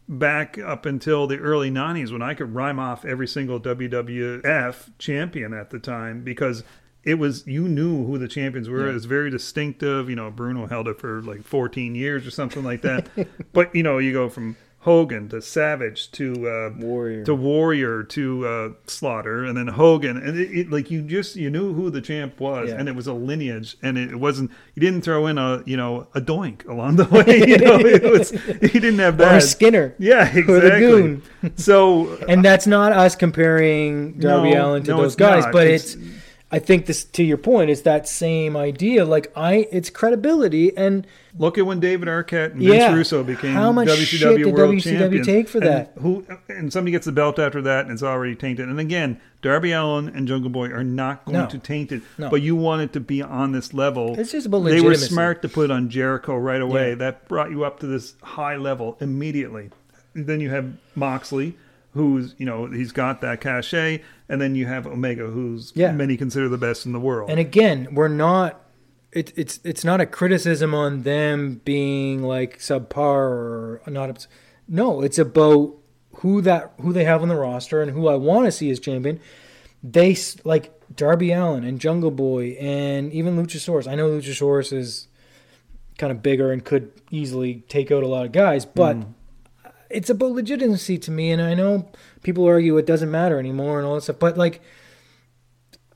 back up until the early 90s when I could rhyme off every single WWF champion at the time because it was you knew who the champions were. It was very distinctive. You know, Bruno held it for like 14 years or something like that. but you know, you go from Hogan to Savage to uh, Warrior. to Warrior to uh, Slaughter, and then Hogan, and it, it like you just you knew who the champ was, Yeah. and it was a lineage, and it wasn't you didn't throw in a you know a doink along the way, you know, it was you didn't have that. a Skinner. yeah, Or exactly. Goon. so And that's not us comparing Darby No, Allen to no, those guys, not. but It's- it's, I think this to your point, it's that same idea. Like I, it's credibility, and Look at when David Arquette and Yeah. Vince Russo became How much WCW shit did World WCW Champions. take for And that? Who and somebody gets the belt after that, and it's already tainted. And again, Darby Allin and Jungle Boy are not going No. to taint it, No. but you want it to be on this level. It's just about They were smart to put on Jericho right away. Yeah. That brought you up to this high level immediately. Then you have Moxley. Who's you know he's got that cachet, and then you have Omega, who's Yeah. many consider the best in the world. and again, we're not. It, it's it's not a criticism on them being like subpar or not. No, it's about who that who they have on the roster and who I want to see as champion. They like Darby Allin and Jungle Boy and even Luchasaurus. I know Luchasaurus is kind of bigger and could easily take out a lot of guys, but mm. It's about legitimacy to me. And I know people argue it doesn't matter anymore and all that stuff, but like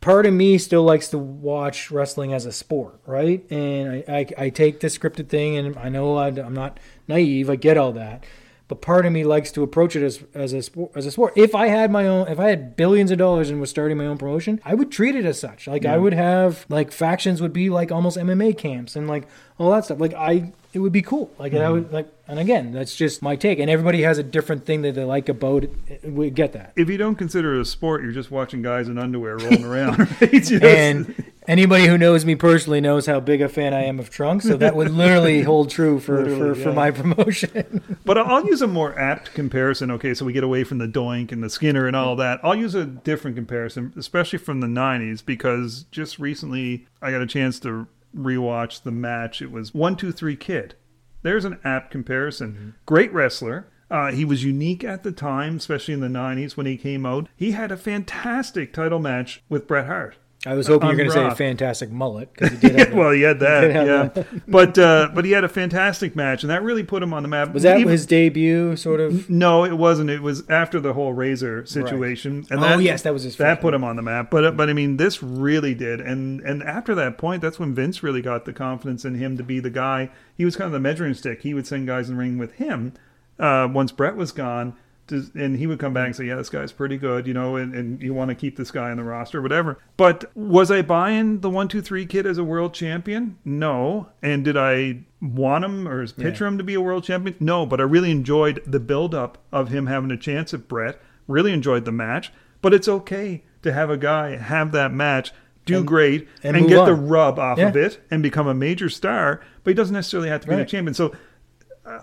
part of me still likes to watch wrestling as a sport, right? And I, I, I take this scripted thing, and I know I, I'm not naive. I get all that, but part of me likes to approach it as as a sport. As a sport, if I had my own, if I had billions of dollars and was starting my own promotion, I would treat it as such. Like I would have like factions would be like almost MMA camps and like all that stuff. Like I, it would be cool. Like I would mm-hmm. like, and again, that's just my take. And everybody has a different thing that they like about it. We get that. if you don't consider it a sport, you're just watching guys in underwear rolling around. Right? And anybody who knows me personally knows how big a fan I am of trunks. So that would literally hold true for, for, for my promotion. but I'll use a more apt comparison. Okay, so we get away from the Doink and the Skinner and all that. I'll use a different comparison, especially from the '90s, because just recently I got a chance to rewatch the match. It was one, two, three, Kid. There's an apt comparison. Great wrestler. Uh, he was unique at the time, especially in the '90s when he came out. He had a fantastic title match with Bret Hart. I was hoping you were going to say a fantastic mullet because he did have well, he had that, have yeah. but uh, but he had a fantastic match, and that really put him on the map. Was that Even- his debut, sort of? No, it wasn't. It was after the whole Razor situation, and Oh, that, yes, that was his that put him on the map. But but I mean, this really did, and and after that point, that's when Vince really got the confidence in him to be the guy. He was kind of the measuring stick. He would send guys in the ring with him. Uh, once Bret was gone, to, and he would come back and say, "Yeah, this guy's pretty good," you know, and, and you want to keep this guy on the roster, whatever. But was I buying the one two three kid as a world champion? No. And did I want him or picture him to be a world champion? No. But I really enjoyed the build up of him having a chance at Bret. Really enjoyed the match. But it's okay to have a guy have that match. Do And- great and and, get on. the rub off of it and become a major star, but he doesn't necessarily have to be the Right. champion. So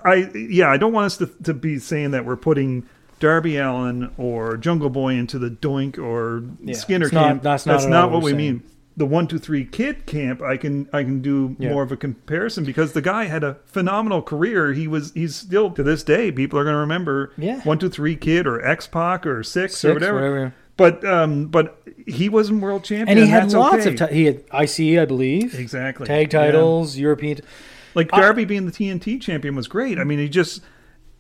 I yeah, I don't want us to, to be saying that we're putting Darby Allin or Jungle Boy into the Doink or Yeah, Skinner not- camp. that's not at all what what we we're mean. The one two three kid camp, I can I can do Yeah. more of a comparison because the guy had a phenomenal career. He was he's still to this day people are going to remember Yeah. one two three kid or X Pac or six, Six, or whatever. whatever. But um but he wasn't world champion. And he had that's lots okay. of. Ti- he had IC, I believe. exactly Tag Yeah. titles, European. Like Darby being the TNT champion was great. I mean, he just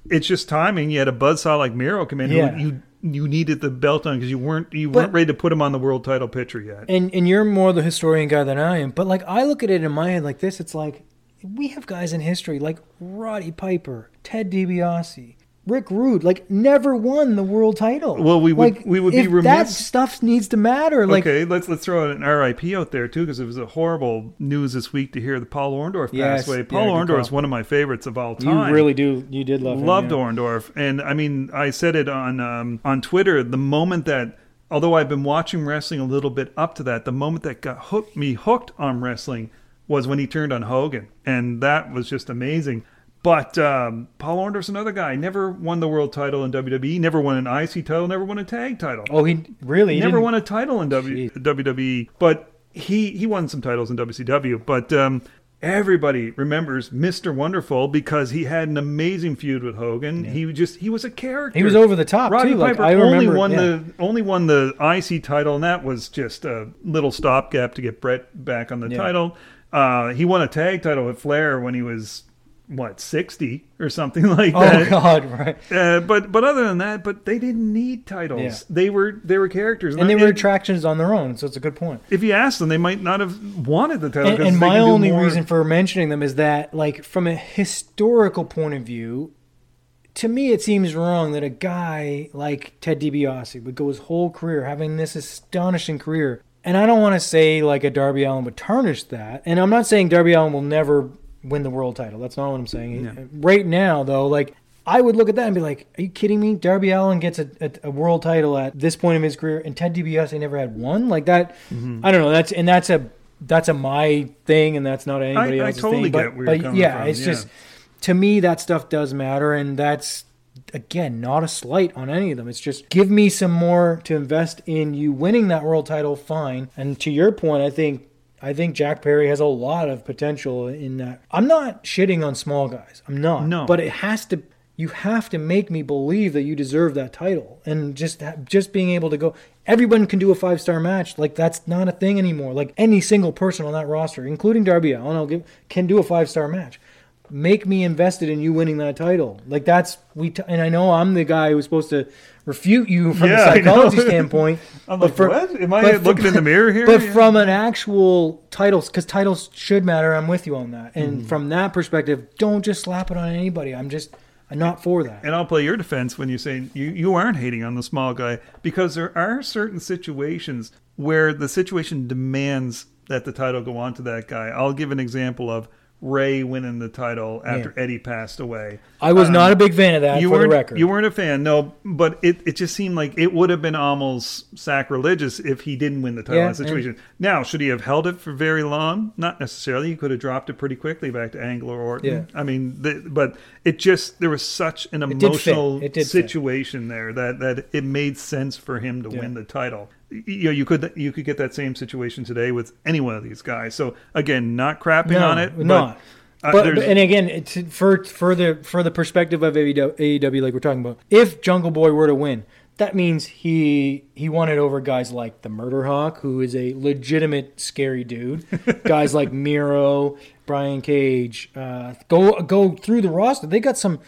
it's just timing. You had a buzzsaw like Miro come in. who Yeah. you you needed the belt on because you weren't you But- weren't ready to put him on the world title picture yet. And and you're more the historian guy than I am. But like I look at it in my head like this. It's like we have guys in history like Roddy Piper, Ted DiBiase. Rick Rude, like never won the world title. Well, we would- like, we would be if That stuff needs to matter. Like, okay, let's let's throw an RIP out there too because it was a horrible news this week to hear the Paul Orndorff Yes, passed away. Paul good Orndorff is one of my favorites of all time. you really do. You did love him. yeah. Orndorff, and I mean, I said it on um, on Twitter. The moment that, although I've been watching wrestling a little bit up to that, the moment that got hooked me hooked on wrestling was when he turned on Hogan, and that was just amazing. But um, Paul Orndorff's another guy. Never won the world title in WWE. Never won an IC title. Never won a tag title. Oh, he really he never didn't- won a title in w- WWE. But he he won some titles in WCW. But um, everybody remembers Mr. Wonderful because he had an amazing feud with Hogan. He just he was a character. He was over the top Roddy too. Like Piper I only remember. won yeah. the only won the IC title, and that was just a little stopgap to get Bret back on the Yeah. title. Uh, he won a tag title with Flair when he was what sixty or something like that. Oh. God, right. Uh, but but other than that, but they didn't need titles. Yeah. They were they were characters, And they were and attractions on their own, so it's a good point. If you asked them, they might not have wanted the title. And, and my only more- reason for mentioning them is that, like, from a historical point of view, to me, it seems wrong that a guy like Ted DiBiase would go his whole career having this astonishing career. And I don't want to say like a Darby Allin would tarnish that. And I'm not saying Darby Allin will never win the world title. That's not what I'm saying. Right now, though, like I would look at that and be like, "Are you kidding me? Darby Allin gets a, a, a world title at this point of his career, and Ted DiBiase never had one like that." Mm-hmm. I don't know. That's and that's a that's a my thing, and that's not anybody I else's totally thing. But, but yeah, from, it's yeah. just to me that stuff does matter, and that's again not a slight on any of them. It's just give me some more to invest in you winning that world title. Fine, and to your point, I think. I think Jack Perry has a lot of potential in that. I'm not shitting on small guys. I'm not. No. But it has to you have to make me believe that you deserve that title and just just being able to go everyone can do a five star match like that's not a thing anymore like any single person on that roster including darby give can do a five star match make me invested in you winning that title like that's we t- and i know i'm the guy who's supposed to refute you from Yeah, a psychology standpoint I'm like, what? Am I from- looking in the mirror here? but Yeah. from an actual titles, because titles should matter, I'm with you on that. And Mm-hmm. from that perspective, don't just slap it on anybody. I'm just, I'm not for that. and I'll play your defense when you say you, you aren't hating on the small guy because there are certain situations where the situation demands that the title go on to that guy. I'll give an example of Rey winning the title after Eddie passed away. I was Um, not a big fan of that you for the weren't, record. You weren't a fan, no, but it, it just seemed like it would have been almost sacrilegious if he didn't win the title Yeah, in that situation. Now, should he have held it for very long? Not necessarily. He could have dropped it pretty quickly back to Angle or Orton. Yeah. I mean, the, but it just there was such an emotional It did fit. situation there that that it made sense for him to Yeah. win the title. You know, you could you could get that same situation today with any one of these guys. So again, not crapping no, on it, but, uh, but, but- and again, it's for for the for the perspective of AEW, AEW, like we're talking about, if Jungle Boy were to win, that means he he won it over guys like the Murder Hawk, who is a legitimate scary dude. guys like Miro, Brian Cage. Uh, go go through the roster. They got some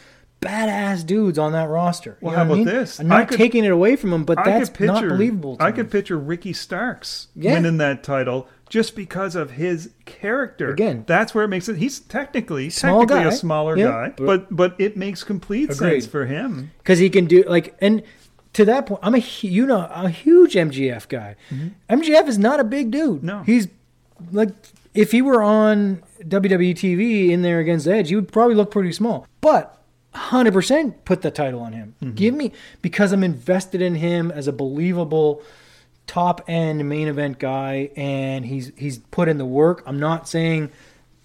badass dudes on that roster. You Well, how what I about mean? this? I'm not could- taking it away from him, but I that's picture, not believable. To I me. could picture Ricky Starks Yeah. winning that title just because of his character. Again. that's where it makes it. He's technically Small technically guy. a smaller Yeah, guy, but- but it makes complete Agreed. sense for him. because he can do like and to that point i'm a you know a huge MJF guy mm-hmm. MJF is not a big dude No. he's like if he were on wwe tv in there against edge he would probably look pretty small but 100% put the title on him give me because i'm invested in him as a believable top end main event guy and he's he's put in the work i'm not saying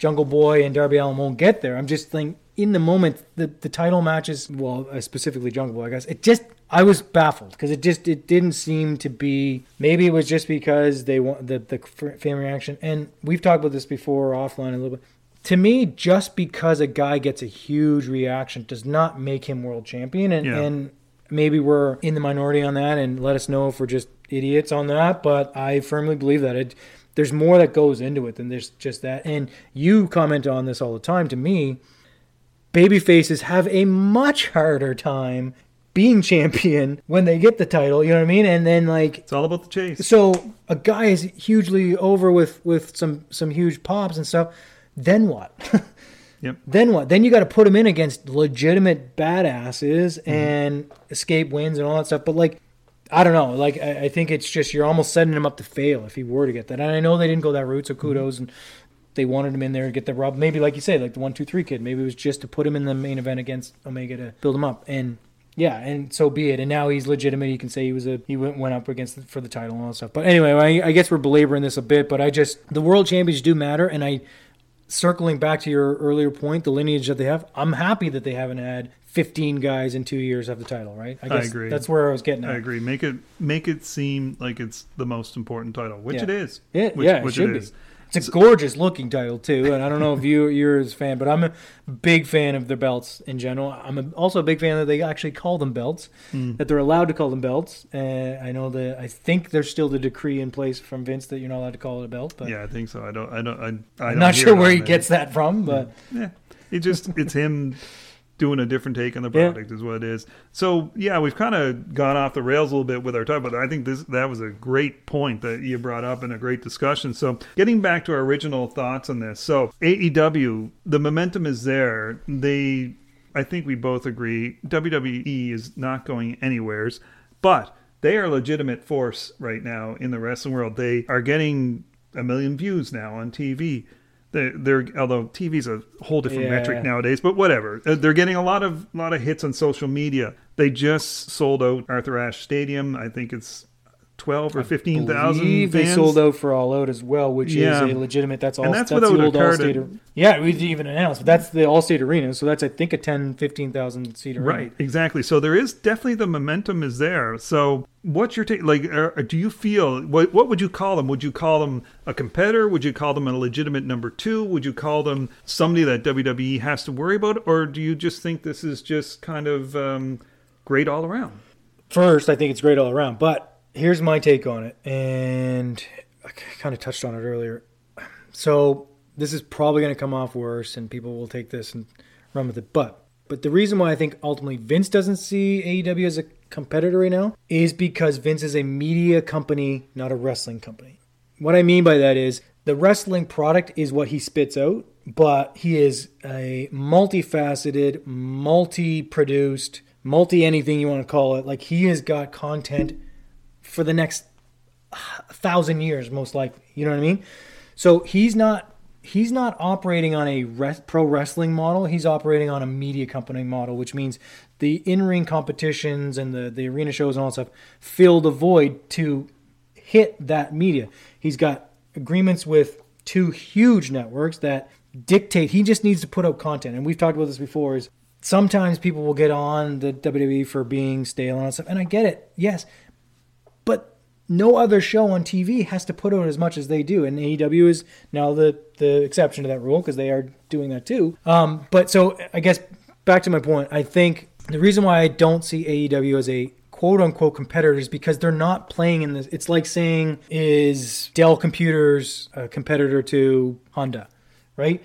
Jungle Boy and Darby Allin won't get there. I'm just saying in the moment the the title matches, well, uh, specifically Jungle Boy, I guess it just I was baffled because it just it didn't seem to be. Maybe it was just because they want the the fan reaction, and we've talked about this before offline a little bit. To me, just because a guy gets a huge reaction does not make him world champion, and Yeah. and maybe we're in the minority on that, and let us know if we're just idiots on that. But I firmly believe that it there's more that goes into it than there's just that. And you comment on this all the time to me. Baby faces have a much harder time being champion when they get the title, you know what I mean? And then like It's all about the chase. so a guy is hugely over with with some some huge pops and stuff. Then what? Yep. Then what? Then you got to put him in against legitimate badasses mm-hmm. and escape wins and all that stuff. But like, I don't know. Like, I, I think it's just you're almost setting him up to fail if he were to get that. And I know they didn't go that route, so mm-hmm. kudos. And they wanted him in there to get the rub. Maybe like you say, like the one, two, three kid. Maybe it was just to put him in the main event against Omega to build him up. And yeah, and so be it. And now he's legitimate. You can say he was a he went went up against the, for the title and all that stuff. But anyway, I, I guess we're belaboring this a bit. But I just the world champions do matter, and I circling back to your earlier point, the lineage that they have, I'm happy that they haven't had 15 guys in two years have the title, right? I guess agree. that's where I was getting at. I agree. Make it make it seem like it's the most important title, which Yeah. it is. Yeah, which, yeah, it which should it be. It's a gorgeous looking title too, and I don't know if you you're a fan, but I'm a big fan of their belts in general. I'm a, also a big fan that they actually call them belts, Hmm. that they're allowed to call them belts. Uh, I know that I think there's still the decree in place from Vince that you're not allowed to call it a belt, but Yeah, I think so. I don't. I don't. I, I I'm don't sure where he there. gets that from. But Yeah, it just it's him doing a different take on the Yeah. product is what it is. So yeah, we've kind of gone off the rails a little bit with our talk, but I think this that was a great point that you brought up and a great discussion. So getting back to our original thoughts on this, so AEW, the momentum is there. They, I think we both agree, WWE is not going anywheres, but they are a legitimate force right now in the wrestling world. They are getting a million views now on TV. They're, they're although TV's a whole different Yeah. metric nowadays, but whatever. Uh, They're getting a lot of lot of hits on social media. They just sold out Arthur Ashe Stadium. I think it's twelve or fifteen thousand. they sold out for All Out as well, which Yeah. is a legitimate. That's all. And that's that's, without the old Allstate. Yeah, we didn't even announce, but that's the Allstate Arena. So that's I think a 10, 15,000 seat arena. Right, exactly. So there is definitely the momentum is there. So what's your take? Like, uh, do you feel what? What would you call them? Would you call them a competitor? Would you call them a legitimate number two? Would you call them somebody that WWE has to worry about, or do you just think this is just kind of um, great all around? First, I think it's great all around. But here's my take on it, and I kind of touched on it earlier. So this is probably going to come off worse, and people will take this and run with it. But but the reason why I think ultimately Vince doesn't see AEW as a competitor right now is because Vince is a media company, not a wrestling company. What I mean by that is the wrestling product is what he spits out, but he is a multifaceted, multi-produced, multi anything you want to call it. Like he has got content for the next thousand years, most likely. You know what I mean? So he's not he's not operating on a res- pro wrestling model. He's operating on a media company model, which means the in ring competitions and the the arena shows and all that stuff fill the void to hit that media. He's got agreements with two huge networks that dictate he just needs to put out content. And we've talked about this before is sometimes people will get on the WWE for being stale and stuff. And I get it. Yes. But no other show on TV has to put out as much as they do. And AEW is now the the exception to that rule because they are doing that too. Um, but so I guess back to my point, I think the reason why I don't see AEW as a quote unquote competitors because they're not playing in this. It's like saying, is Dell Computers a competitor to Honda, right?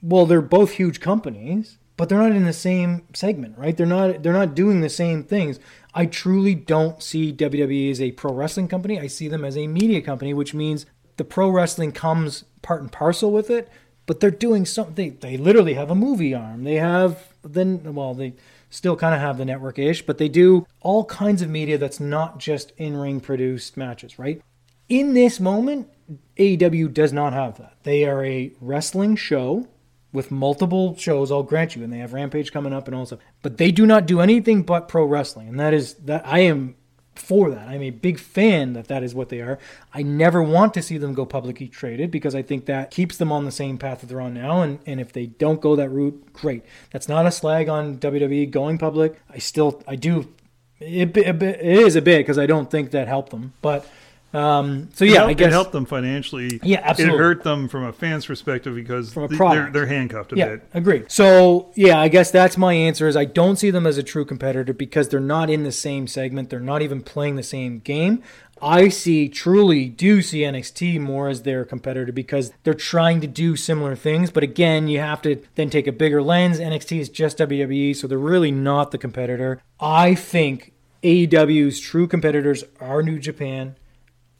Well, they're both huge companies, but they're not in the same segment, right? They're not they're not doing the same things. I truly don't see WWE as a pro wrestling company. I see them as a media company, which means the pro wrestling comes part and parcel with it, but they're doing something. They literally have a movie arm. They have then well they still kind of have the network ish, but they do all kinds of media that's not just in ring produced matches, right? In this moment, AEW does not have that. They are a wrestling show with multiple shows, I'll grant you, and they have Rampage coming up and all stuff. But they do not do anything but pro wrestling, and that is that I am for that. I'm a big fan that that is what they are. I never want to see them go publicly traded because I think that keeps them on the same path that they're on now. And, and if they don't go that route, great. That's not a slag on WWE going public. I still, I do, it, it, it is a bit because I don't think that helped them. But um, so yeah, it helped, I guess it helped them financially. Yeah, absolutely. It hurt them from a fan's perspective because From a product. they're, they're handcuffed a yeah, bit. agree. So yeah, I guess that's my answer. Is I don't see them as a true competitor because they're not in the same segment. They're not even playing the same game. I see, truly do see NXT more as their competitor because they're trying to do similar things. But again, you have to then take a bigger lens. NXT is just WWE, so they're really not the competitor. I think AEW's true competitors are New Japan,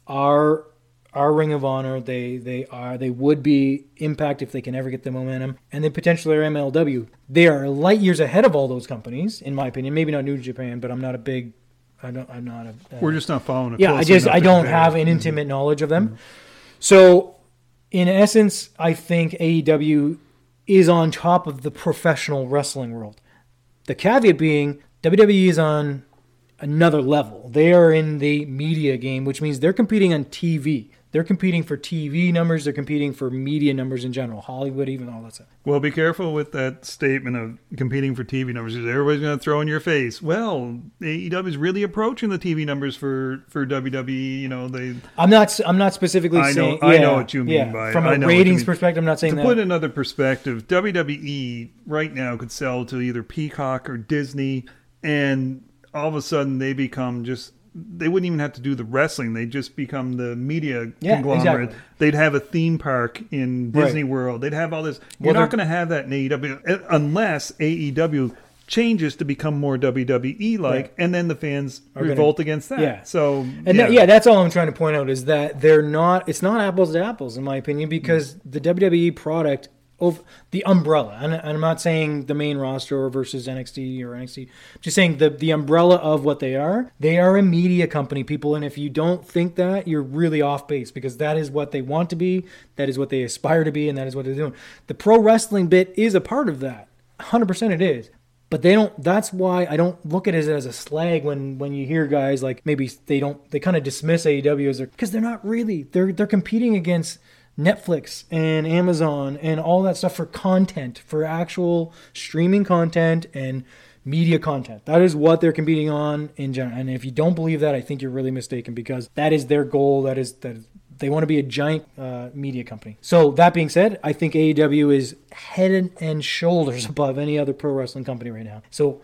are our Ring of Honor. They they are they would be Impact if they can ever get the momentum, and they potentially are MLW. They are light years ahead of all those companies, in my opinion. Maybe not New Japan, but I'm not a big. I don't. I'm not a. Uh, We're just not following it. yeah, I just I don't have an intimate knowledge of them. So, in essence, I think AEW is on top of the professional wrestling world. The caveat being WWE is on another level. They are in the media game, which means they're competing on TV. They're competing for TV numbers. They're competing for media numbers in general, Hollywood, even all that stuff. Well, be careful with that statement of competing for TV numbers because everybody's going to throw in your face. Well, AEW is really approaching the TV numbers for for WWE. You know, they I'm not. I'm not specifically I know- saying. I know what you mean yeah. by- from a ratings perspective. I'm not saying to that. put another perspective, WWE right now could sell to either Peacock or Disney, and all of a sudden they become just. They wouldn't even have to do the wrestling; they'd just become the media Yeah, conglomerate. exactly. They'd have a theme park in Right. Disney World. They'd have all this. You're not going to have that in AEW uh, unless AEW changes to become more WWE like, Right. and then the fans Are gonna- revolt against that. yeah. So And yeah. That, yeah, that's all I'm trying to point out is that they're not. It's not apples to apples, in my opinion, because the WWE product of the umbrella, and, I'm not saying the main roster versus NXT or NXT, I'm just saying the the umbrella of what they are. They are a media company, people, and if you don't think that, you're really off base because that is what they want to be, that is what they aspire to be, and that is what they're doing. The pro wrestling bit is a part of that, 100. percent It is but they don't that's why i don't look at it as a slag when when you hear guys like maybe they don't they kind of dismiss aew as because they're not really they're they're competing against netflix and amazon and all that stuff for content for actual streaming content and media content that is what they're competing on in general and if you don't believe that i think you're really mistaken because that is their goal that is that they want to be a giant uh, media company. So that being said, I think AEW is head and shoulders above any other pro wrestling company right now. So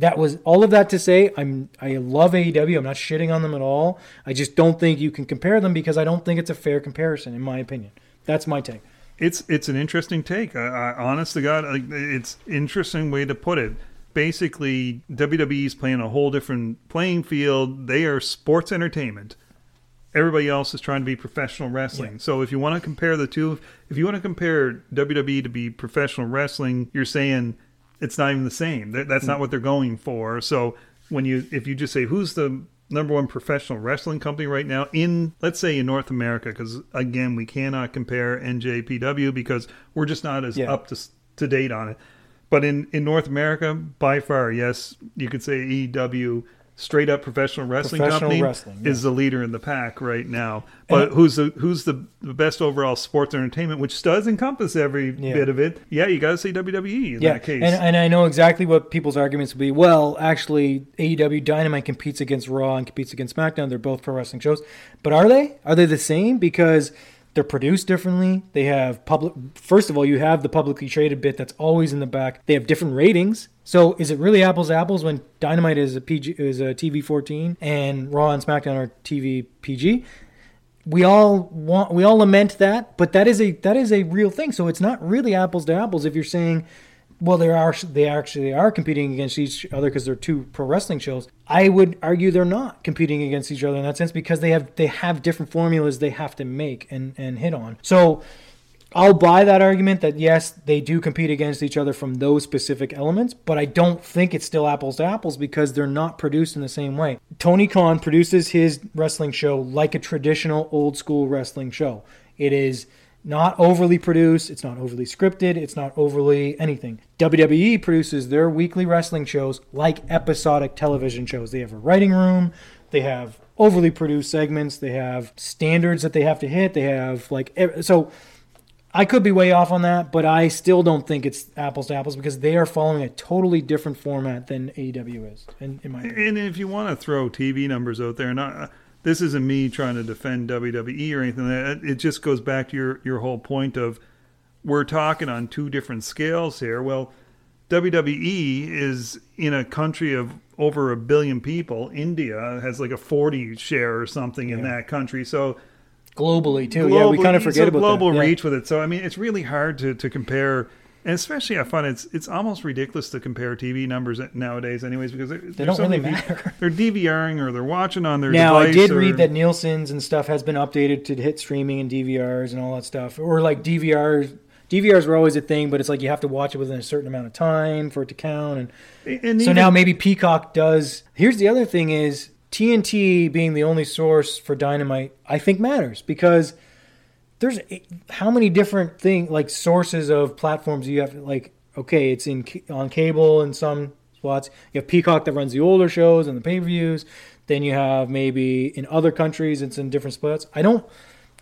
that was all of that to say. I'm I love AEW. I'm not shitting on them at all. I just don't think you can compare them because I don't think it's a fair comparison, in my opinion. That's my take. It's it's an interesting take. I, I, honest to God, like, it's interesting way to put it. Basically, WWE's playing a whole different playing field. They are sports entertainment. Everybody else is trying to be professional wrestling. Yeah. So if you want to compare the two, if you want to compare WWE to be professional wrestling, you're saying it's not even the same. That's not hmm. what they're going for. So when you if you just say who's the number one professional wrestling company right now in let's say in North America because again we cannot compare NJPW because we're just not as Yeah. up to to date on it. But in in North America, by far, yes, you could say AEW straight up professional wrestling Professional company wrestling, yeah. is the leader in the pack right now. But And- who's the who's the, the best overall sports entertainment, which does encompass every Yeah. bit of it? Yeah, you got to say WWE in yeah, that case. And, and I know exactly what people's arguments will be. Well, actually, AEW Dynamite competes against Raw and competes against SmackDown. They're both pro wrestling shows, but are they? Are they the same? Because They're produced differently. They have public. First of all, you have the publicly traded bit that's always in the back. They have different ratings. So is it really apples to apples when Dynamite is a PG is a TV 14 and Raw and SmackDown are TV PG? We all want we all lament that, but that is a that is a real thing. So it's not really apples to apples if you're saying well, they are they actually are competing against each other because they're two pro wrestling shows. I would argue they're not competing against each other in that sense because they have they have different formulas they have to make and and hit on. So I'll buy that argument that yes, they do compete against each other from those specific elements, but I don't think it's still apples to apples because they're not produced in the same way. Tony Khan produces his wrestling show like a traditional old school wrestling show. It is not overly produced, it's not overly scripted, it's not overly anything. WWE produces their weekly wrestling shows like episodic television shows. They have a writing room, they have overly produced segments, they have standards that they have to hit, they have like so I could be way off on that, but I still don't think it's apples to apples because they are following a totally different format than AEW is. In, in my. And if you want to throw TV numbers out there, not this isn't me trying to defend WWE or anything. Like that it just goes back to your your whole point of we're talking on two different scales here. Well, WWE is in a country of over a billion people. India has like a 40 share or something in that country. So globally too. yeah, we kind of forget a about global that. Yeah. reach with it. So I mean, it's really hard to to compare. And especially, I find it's it's almost ridiculous to compare TV numbers nowadays, anyways, because they don't really matter. They're DVRing or they're watching on their Now I did or- read that Nielsen's and stuff has been updated to hit streaming and DVRs and all that stuff, or like DVRs. DVRs were always a thing, but it's like you have to watch it within a certain amount of time for it to count. And And so even- now maybe Peacock does. Here's the other thing: is TNT being the only source for Dynamite, I think matters because there's how many different thing like sources of platforms you have. Like, okay, it's in on cable in some spots. You have Peacock that runs the older shows and the pay per views. Then you have maybe in other countries it's in different spots. I don't.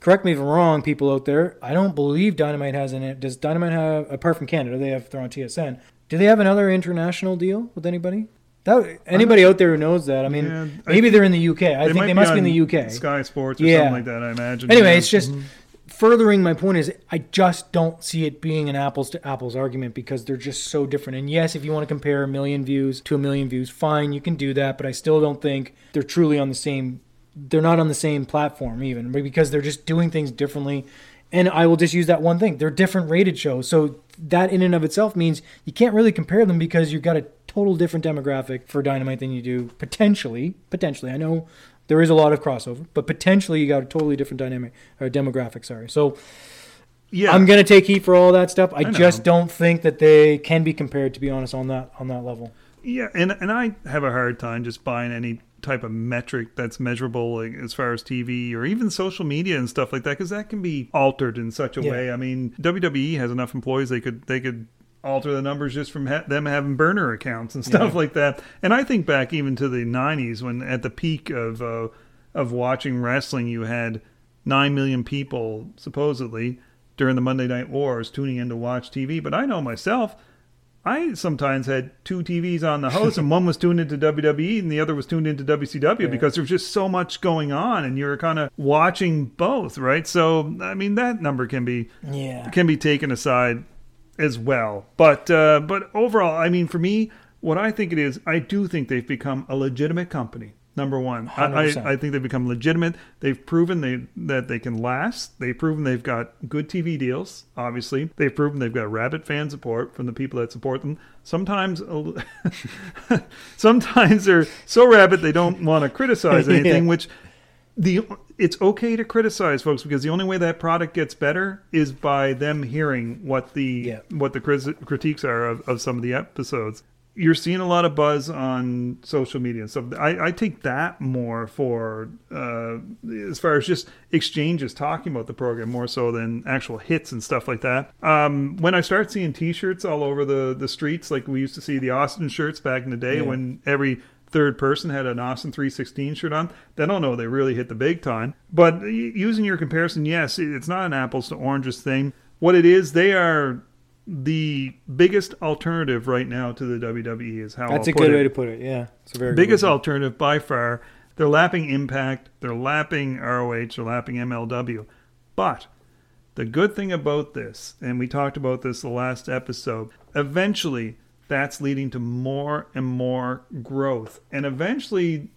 Correct me if I'm wrong, people out there. I don't believe Dynamite has an. Does Dynamite have apart from Canada? They have they're on TSN. Do they have another international deal with anybody? That anybody out there who knows that? I mean, Yeah, I maybe they're in the UK. I think they must be in the UK. Sky Sports or Yeah. something like that. I imagine. Anyway, Yeah. it's just mm-hmm. Furthering my point is I just don't see it being an apples to apples argument because they're just so different. And yes, if you want to compare a million views to a million views, fine, you can do that, but I still don't think they're truly on the same they're not on the same platform even because they're just doing things differently. And I will just use that one thing. They're different rated shows. So that in and of itself means you can't really compare them because you've got a total different demographic for Dynamite than you do potentially. Potentially. I know there is a lot of crossover, but potentially you got a totally different dynamic or demographic. Sorry. So yeah. I'm gonna take heat for all that stuff. I, know. just don't think that they can be compared, to be honest, on that on that level. Yeah, and and I have a hard time just buying any type of metric that's measurable like, as far as TV or even social media and stuff like that because that can be altered in such a Yeah. way. I mean, WWE has enough employees they could they could alter the numbers just from ha- them having burner accounts and stuff Yeah. like that. And I think back even to the 90s when at the peak of uh, of watching wrestling you had 9 million people supposedly during the Monday Night Wars tuning in to watch TV, but I know myself I sometimes had two TVs on the house, and one was tuned into WWE, and the other was tuned into WCW because there was just so much going on, and you're kind of watching both, right? So, I mean, that number can be Yeah. can be taken aside as well. But uh, but overall, I mean, for me, what I think it is, I do think they've become a legitimate company. Number one, I, I, think they've become legitimate. They've proven they that they can last. They've proven they've got good TV deals. Obviously, they've proven they've got rabid fan support from the people that support them. Sometimes, sometimes they're so rabid they don't want to criticize anything, Yeah. which the it's okay to criticize folks because the only way that product gets better is by them hearing what the Yeah. what the crit- critiques are of, of some of the episodes you're seeing a lot of buzz on social media and stuff i, I take that more for uh, as far as just exchanges talking about the program more so than actual hits and stuff like that um, when i start seeing t-shirts all over the, the streets like we used to see the austin shirts back in the day Yeah. when every third person had an Austin 316 shirt on, then oh, I'll know they really hit the big time. But using your comparison, yes, it's not an apples to oranges thing. What it is, they are the biggest alternative right now to the WWE. Is how That's I'll a good it. way to put it. Yeah. It's a very biggest alternative by far. They're lapping Impact, they're lapping ROH, they're lapping MLW. But The good thing about this, and we talked about this the last episode, eventually that's leading to more and more growth. And eventually,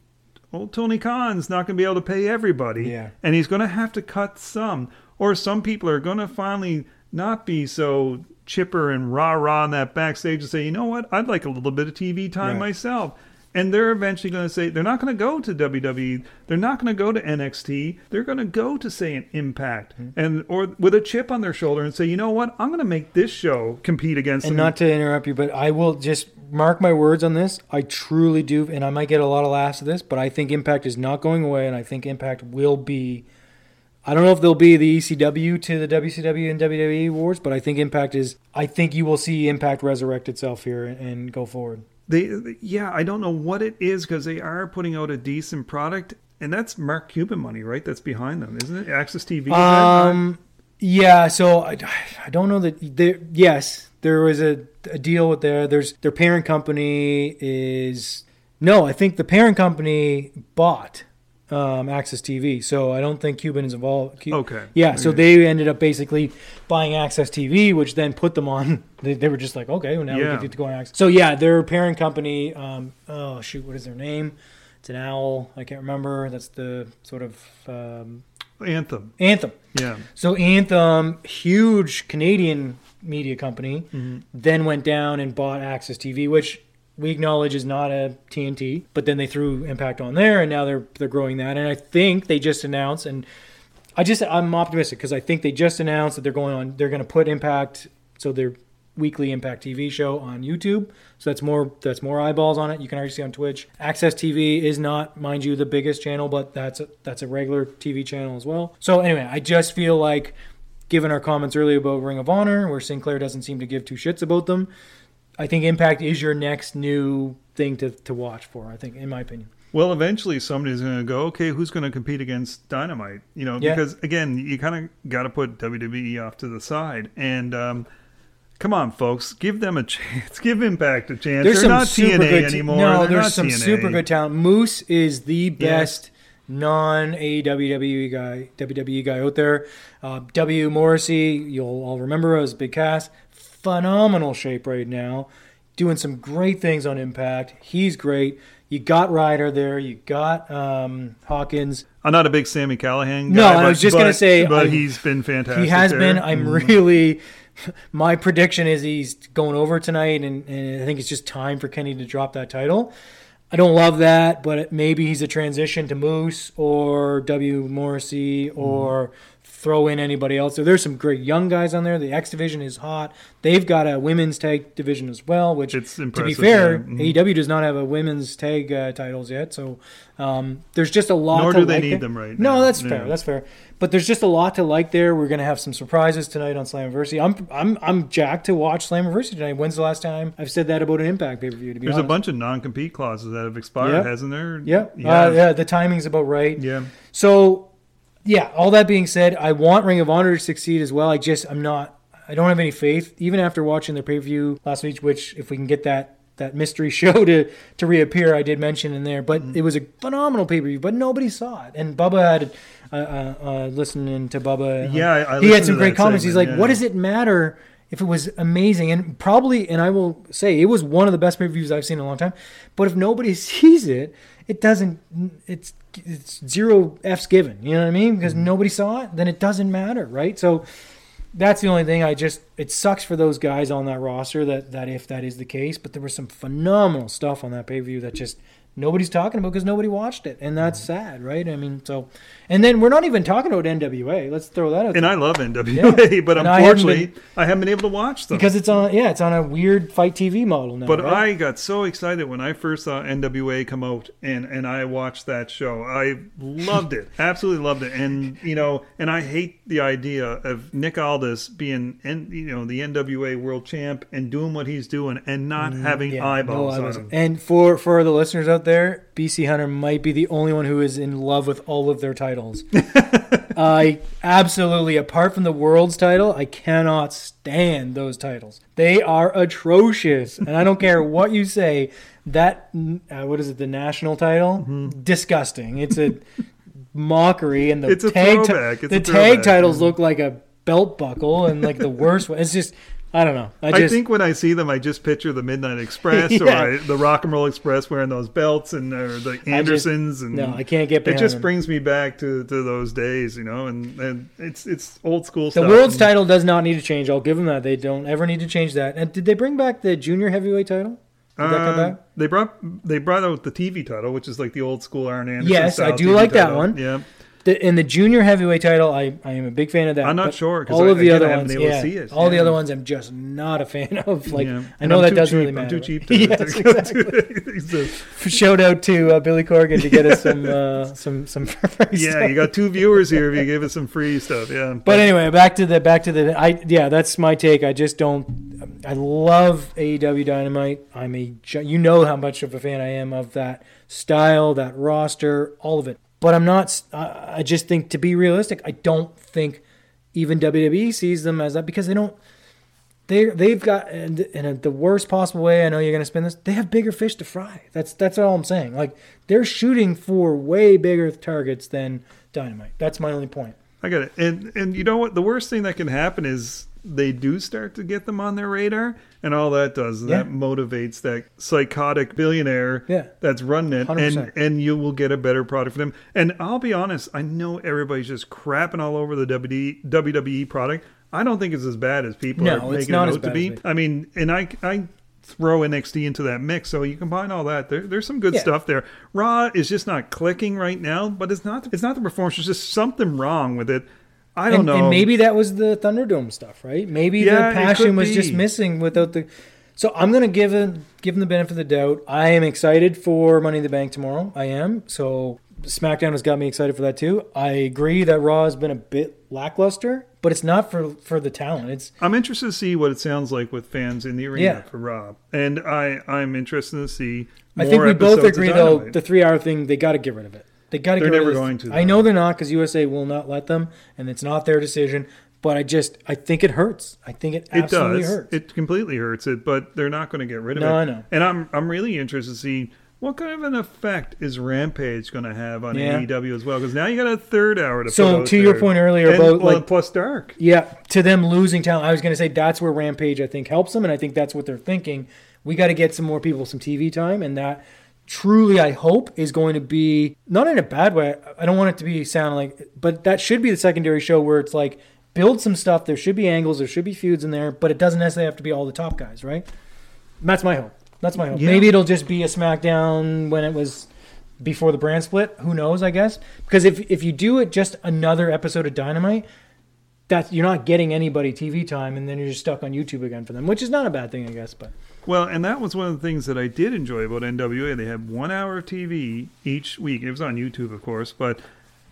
old Tony Khan's not going to be able to pay everybody. Yeah. And he's going to have to cut some. Or some people are going to finally not be so chipper and rah rah on that backstage and say, you know what, I'd like a little bit of TV time Right. myself. And they're eventually going to say they're not going to go to WWE. They're not going to go to NXT. They're going to go to say an Impact Mm-hmm. and or with a chip on their shoulder and say, you know what, I'm going to make this show compete against. And them. not to interrupt you, but I will just mark my words on this. I truly do, and I might get a lot of laughs at this, but I think Impact is not going away, and I think Impact will be. I don't know if they'll be the ECW to the WCW and WWE awards, but I think Impact is. I think you will see Impact resurrect itself here and, and go forward. They, yeah, I don't know what it is because they are putting out a decent product, and that's Mark Cuban money, right? That's behind them, isn't it? AXS TV. Um, yeah. So I, I don't know that there. Yes, there was a, a deal with there. There's their parent company is no. I think the parent company bought um, AXS TV. So I don't think Cuban is involved. Okay. Yeah. So they ended up basically buying AXS TV, which then put them on. They, they were just like, okay, well now Yeah. we get to go on AXS. So yeah, their parent company. Um, oh shoot, what is their name? It's an owl. I can't remember. That's the sort of um, Anthem. Anthem. Yeah. So Anthem, huge Canadian media company, Mm-hmm. then went down and bought AXS TV, which we acknowledge is not a TNT, but then they threw Impact on there, and now they're they're growing that. And I think they just announced, and I just I'm optimistic because I think they just announced that they're going on. They're going to put Impact, so their weekly Impact TV show on YouTube. So that's more that's more eyeballs on it. You can already see on Twitch. AXS TV is not, mind you, the biggest channel, but that's a, that's a regular TV channel as well. So anyway, I just feel like, given our comments earlier about Ring of Honor, where Sinclair doesn't seem to give two shits about them, I think Impact is your next new thing to, to watch for. I think, in my opinion. Well, eventually somebody's going to go, okay, who's going to compete against Dynamite? You know, Yeah. because again, you kind of got to put WWE off to the side. And um, come on, folks, give them a chance. Give Impact a chance. There's They're not super TNA good anymore. No, They're there's some TNA. super good talent. Moose is the Yeah. best non AEW guy, WWE guy out there. Uh, W Morrissey, you'll all remember as Big Cass, phenomenal shape right now, doing some great things on Impact. He's great. You got Ryder there. You got um, Hawkins. I'm not a big Sami Callihan guy. No, I was just gonna say, but I- he's been fantastic. He has there. been. I'm Mm. really. My prediction is he's going over tonight, and, and I think it's just time for Kenny to drop that title. I don't love that, but maybe he's a transition to Moose or W Morrissey or throw in anybody else. So there's some great young guys on there. The X division is hot. They've got a women's tag division as well, which It's to be fair, yeah. Mhm. AEW does not have a women's tag uh, titles yet. So um, there's just a lot. Nor to do they like need there. them right No, now. that's Yeah. fair. That's fair. But there's just a lot to like there. We're gonna have some surprises tonight on Slammiversary. I'm I'm I'm jacked to watch Slammiversary tonight. When's the last time I've said that about an Impact pay per view? To be There's a bunch of non-compete clauses that have expired, hasn't there? Yeah, Yeah. Uh, yeah. The timing's about right. yeah. So, yeah. All that being said, I want Ring of Honor to succeed as well. I just I'm not. I don't have any faith, even after watching the pay per view last week. Which, if we can get that that mystery show to to reappear, I did mention in there. But it was a phenomenal pay per view, but nobody saw it. And Bubba had uh, uh, uh, listening to Bubba. uh, Yeah, I- I he had some great comments. He's like, segment, "What does it matter?" If it was amazing, and probably, and I will say it was one of the best pay per views I've seen in a long time. But if nobody sees it, it doesn't. It's it's zero f's given. You know what I mean? Because Mm-hmm. nobody saw it, then it doesn't matter, right? So that's the only thing. I just it sucks for those guys on that roster that that if that is the case. But there was some phenomenal stuff on that pay per view that just nobody's talking about because nobody watched it, and that's Mm-hmm. sad, right? I mean, so and then we're not even talking about NWA. Let's throw that out. And there. I love NWA, but And I haven't unfortunately, I haven't, been able to watch them. because it's on yeah, it's on a weird FITE TV model now. But right? I got so excited when I first saw NWA come out and, and I watched that show. I loved it. Absolutely loved it. And you know, and I hate the idea of Nick Aldis being N, you know, the NWA world champ and doing what he's doing and not having Mm, Yeah, eyeballs no on him. And for for the listeners out there, BC Hunter might be the only one who is in love with all of their titles. I absolutely, apart from the world's title, I cannot stand those titles. They are atrocious, and I don't care what you say. That uh, what is it? The national title? Disgusting. It's a mockery, and the Mm-hmm. It's tag ti- the tag titles look like a belt buckle and like the worst one. It's just I don't know. I I, think when I see them, I just picture the Midnight Express or I, the Rock and Roll Express wearing those belts and or the Andersons and no, I can't get it just them. brings me back to, to those days, you know, and, and it's it's old school The stuff. world's title does not need to change. I'll give them that. They don't ever need to change that. And did they bring back the junior heavyweight title? Did that come Uh, back? They brought they brought out the TV title, which is like the old school Arn Anderson. Yes, I do TV like that one. Yeah, The, in the junior heavyweight title, I, I am a big fan of that. I'm not sure all I- of the again, other ones, been able to yeah, it. all the other ones, I'm just not a fan of. Like yeah. I know that doesn't cheap. really matter. I'm too cheap to, Yes, to exactly. to uh, Shout out to uh, Billy Corgan to get us some uh, some some. free Yeah, stuff. you got two viewers here if you give us some free stuff. Yeah, But anyway, back to the back to the I yeah, that's my take. I just don't. I love AEW Dynamite. I'm a you know how much of a fan I am of that style, that roster, all of it. But I'm not. I just think to be realistic, I don't think even WWE sees them as that because they don't. They they've got in in the worst possible way. I know you're going to spin this. They have bigger fish to fry. That's that's all I'm saying. Like they're shooting for way bigger targets than Dynamite. That's my only point. I got it. And and you know what? The worst thing that can happen is they do start to get them on their radar, and all that does is Yeah. that motivates that psychotic billionaire Yeah. that's running it, and 100%. and you will get a better product for them. And I'll be honest, I know everybody's just crapping all over the WWE product. I don't think it's as bad as people No, are it's making not it as out to be. I mean, and I I throw NXT into that mix. So you combine all that. There, there's some good Yeah. stuff there. Raw is just not clicking right now, but it's not it's not the performance. There's just something wrong with it. I don't and, know. And maybe that was the Thunderdome stuff, right? Maybe Yeah, the passion was just missing without the. So I'm gonna give him give him the benefit of the doubt. I am excited for Money in the Bank tomorrow. I am. So SmackDown has got me excited for that too. I agree that Raw has been a bit lackluster, but it's not for for the talent. It's I'm interested to see what it sounds like with fans in the arena Yeah. for Raw, and I I'm interested to see. I think we both agree though the three hour thing they got to get rid of it. They got to They're get rid never of going to, I know they're not because USA will not let them, and it's not their decision. But I just I think it hurts. I think it It absolutely does. hurts. It completely hurts it, but they're not going to get rid of No, it. No, I know. And I'm I'm really interested to see what kind of an effect is Rampage going to have on Yeah. AEW as well? Because now you got a third hour to. So, to your there. point earlier And, about, well, like- plus dark. Yeah, to them losing talent, I was going to say that's where Rampage I think helps them, and I think that's what they're thinking. We got to get some more people some TV time, and that truly I hope is going to be not in a bad way. I don't want it to be sound like, but that should be the secondary show where it's like build some stuff. There should be angles, there should be feuds in there, but it doesn't necessarily have to be all the top guys, right? That's my hope. That's my hope. Yeah. Maybe it'll just be a SmackDown when it was before the brand split. Who knows? I guess because if if you do it just another episode of Dynamite, that's you're not getting anybody TV time, and then you're just stuck on YouTube again for them, which is not a bad thing, I guess. But Well, and that was one of the things that I did enjoy about NWA. They had one hour of TV each week. It was on YouTube, of course, but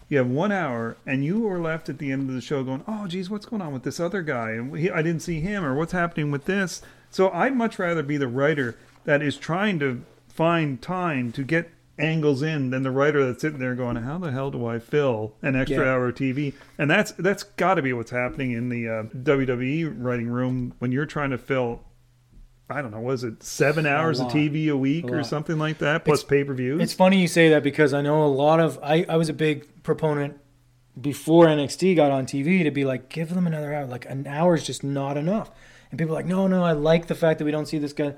you have one hour, and you were left at the end of the show going, "Oh, geez, what's going on with this other guy? And he, I didn't see him, or what's happening with this." So I'd much rather be the writer that is trying to find time to get angles in than the writer that's sitting there going, "How the hell do I fill an extra Yeah. hour of TV?" And that's that's got to be what's happening in the uh, WWE writing room when you're trying to fill I don't know, was it seven hours of. TV a week A or something like that, plus pay per views? it's funny you say that because I know a lot of I, I was a big proponent before NXT got on TV to be like, give them another hour. Like an hour is just not enough. And people are like, no, no, I like the fact that we don't see this guy.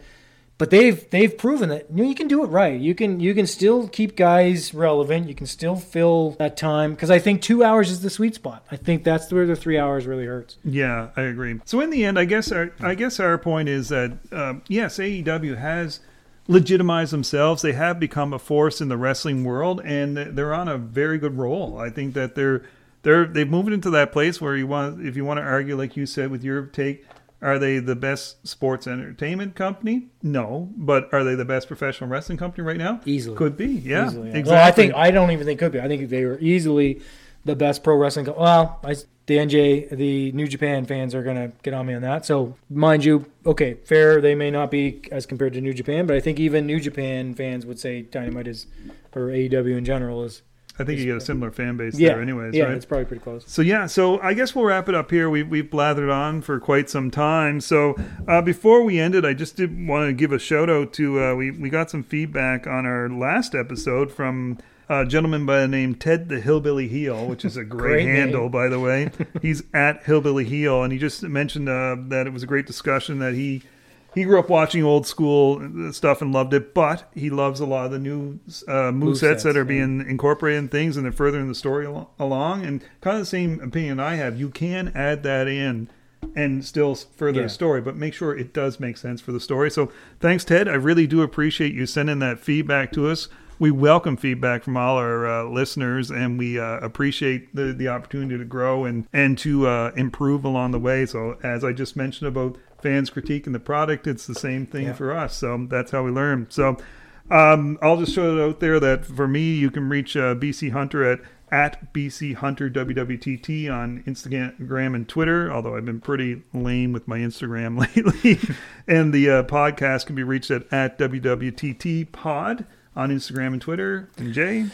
But they've they've proven that you, know, you can do it right. You can you can still keep guys relevant. You can still fill that time because I think two hours is the sweet spot. I think that's where the three hours really hurts. Yeah, I agree. So in the end, I guess our I guess our point is that um, yes, AEW has legitimized themselves. They have become a force in the wrestling world, and they're on a very good roll. I think that they're they're they've moved into that place where you want if you want to argue, like you said with your take. Are they the best sports entertainment company? No, but are they the best professional wrestling company right now? Easily. could be. Yeah, Easily, yeah. exactly. Well, I think I don't even think could be. I think they were easily the best pro wrestling. Co- well, I, the NJ, the New Japan fans are gonna get on me on that. So, mind you, okay, fair. They may not be as compared to New Japan, but I think even New Japan fans would say Dynamite is, or AEW in general is. I think you get a similar fan base Yeah, there, anyways. yeah, right? it's probably pretty close. So yeah, so I guess we'll wrap it up here. We we've blathered on for quite some time. So uh, before we end it, I just did want to give a shout out to uh, we we got some feedback on our last episode from a gentleman by the name Ted the Hillbilly Heel, which is a great, Great handle, name. by the way. He's at Hillbilly Heel, and he just mentioned uh, that it was a great discussion that he he grew up watching old school stuff and loved it, but he loves a lot of the new uh, move sets that are being incorporated in things and they're furthering the story al- along. And kind of the same opinion I have. You can add that in and still further Yeah. the story, but make sure it does make sense for the story. So thanks, Ted. I really do appreciate you sending that feedback to us. We welcome feedback from all our uh, listeners, and we uh, appreciate the, the opportunity to grow and and to uh, improve along the way. So, as I just mentioned about fans critiquing the product, it's the same thing Yeah. for us. So that's how we learn. So um, I'll just show it out there that for me, you can reach uh, BC Hunter at at BC Hunter WWTT on Instagram and Twitter. Although I've been pretty lame with my Instagram lately, and the uh, podcast can be reached at at WWTT Pod on Instagram and Twitter. And Jay,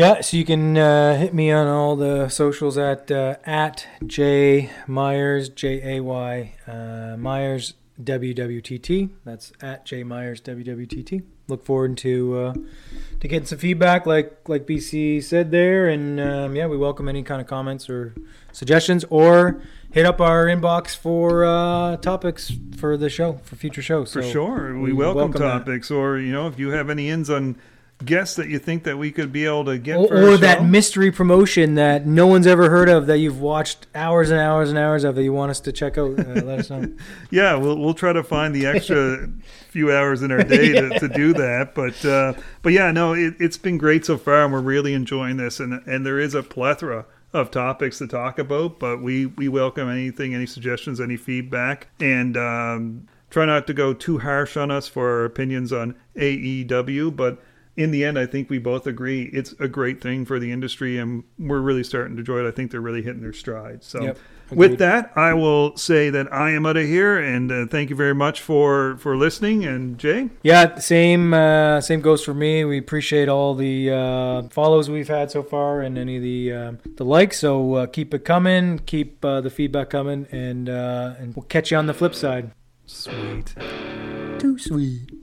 Yeah, so you can uh, hit me on all the socials at uh, at Jay Myers J A Y uh, Myers WWTT. That's at Jay Myers WWTT. Look forward to uh, to getting some feedback, like like BC said there, and um, yeah, we welcome any kind of comments or suggestions, or hit up our inbox for uh, topics for the show for future shows. for So sure, we, we welcome, welcome that. topics, or you know, if you have any ins on guests that you think that we could be able to get or, for or that mystery promotion that no one's ever heard of that you've watched hours and hours and hours of that you want us to check out. Uh, let us know. Yeah, we'll we'll try to find the extra few hours in our day to, to do that. But uh, but yeah, no, it, it's been great so far, and we're really enjoying this. And and there is a plethora of topics to talk about, but we we welcome anything, any suggestions, any feedback, and. Um, Try not to go too harsh on us for our opinions on AEW, but in the end, I think we both agree it's a great thing for the industry, and we're really starting to enjoy it. I think they're really hitting their stride. So, Yep, with that, I will say that I am out of here, and uh, thank you very much for for listening. And Jay, Yeah, same uh, same goes for me. We appreciate all the uh, follows we've had so far and any of the um the likes. So uh, keep it coming, keep uh, the feedback coming, and uh, and we'll catch you on the flip side. sweet. Too sweet.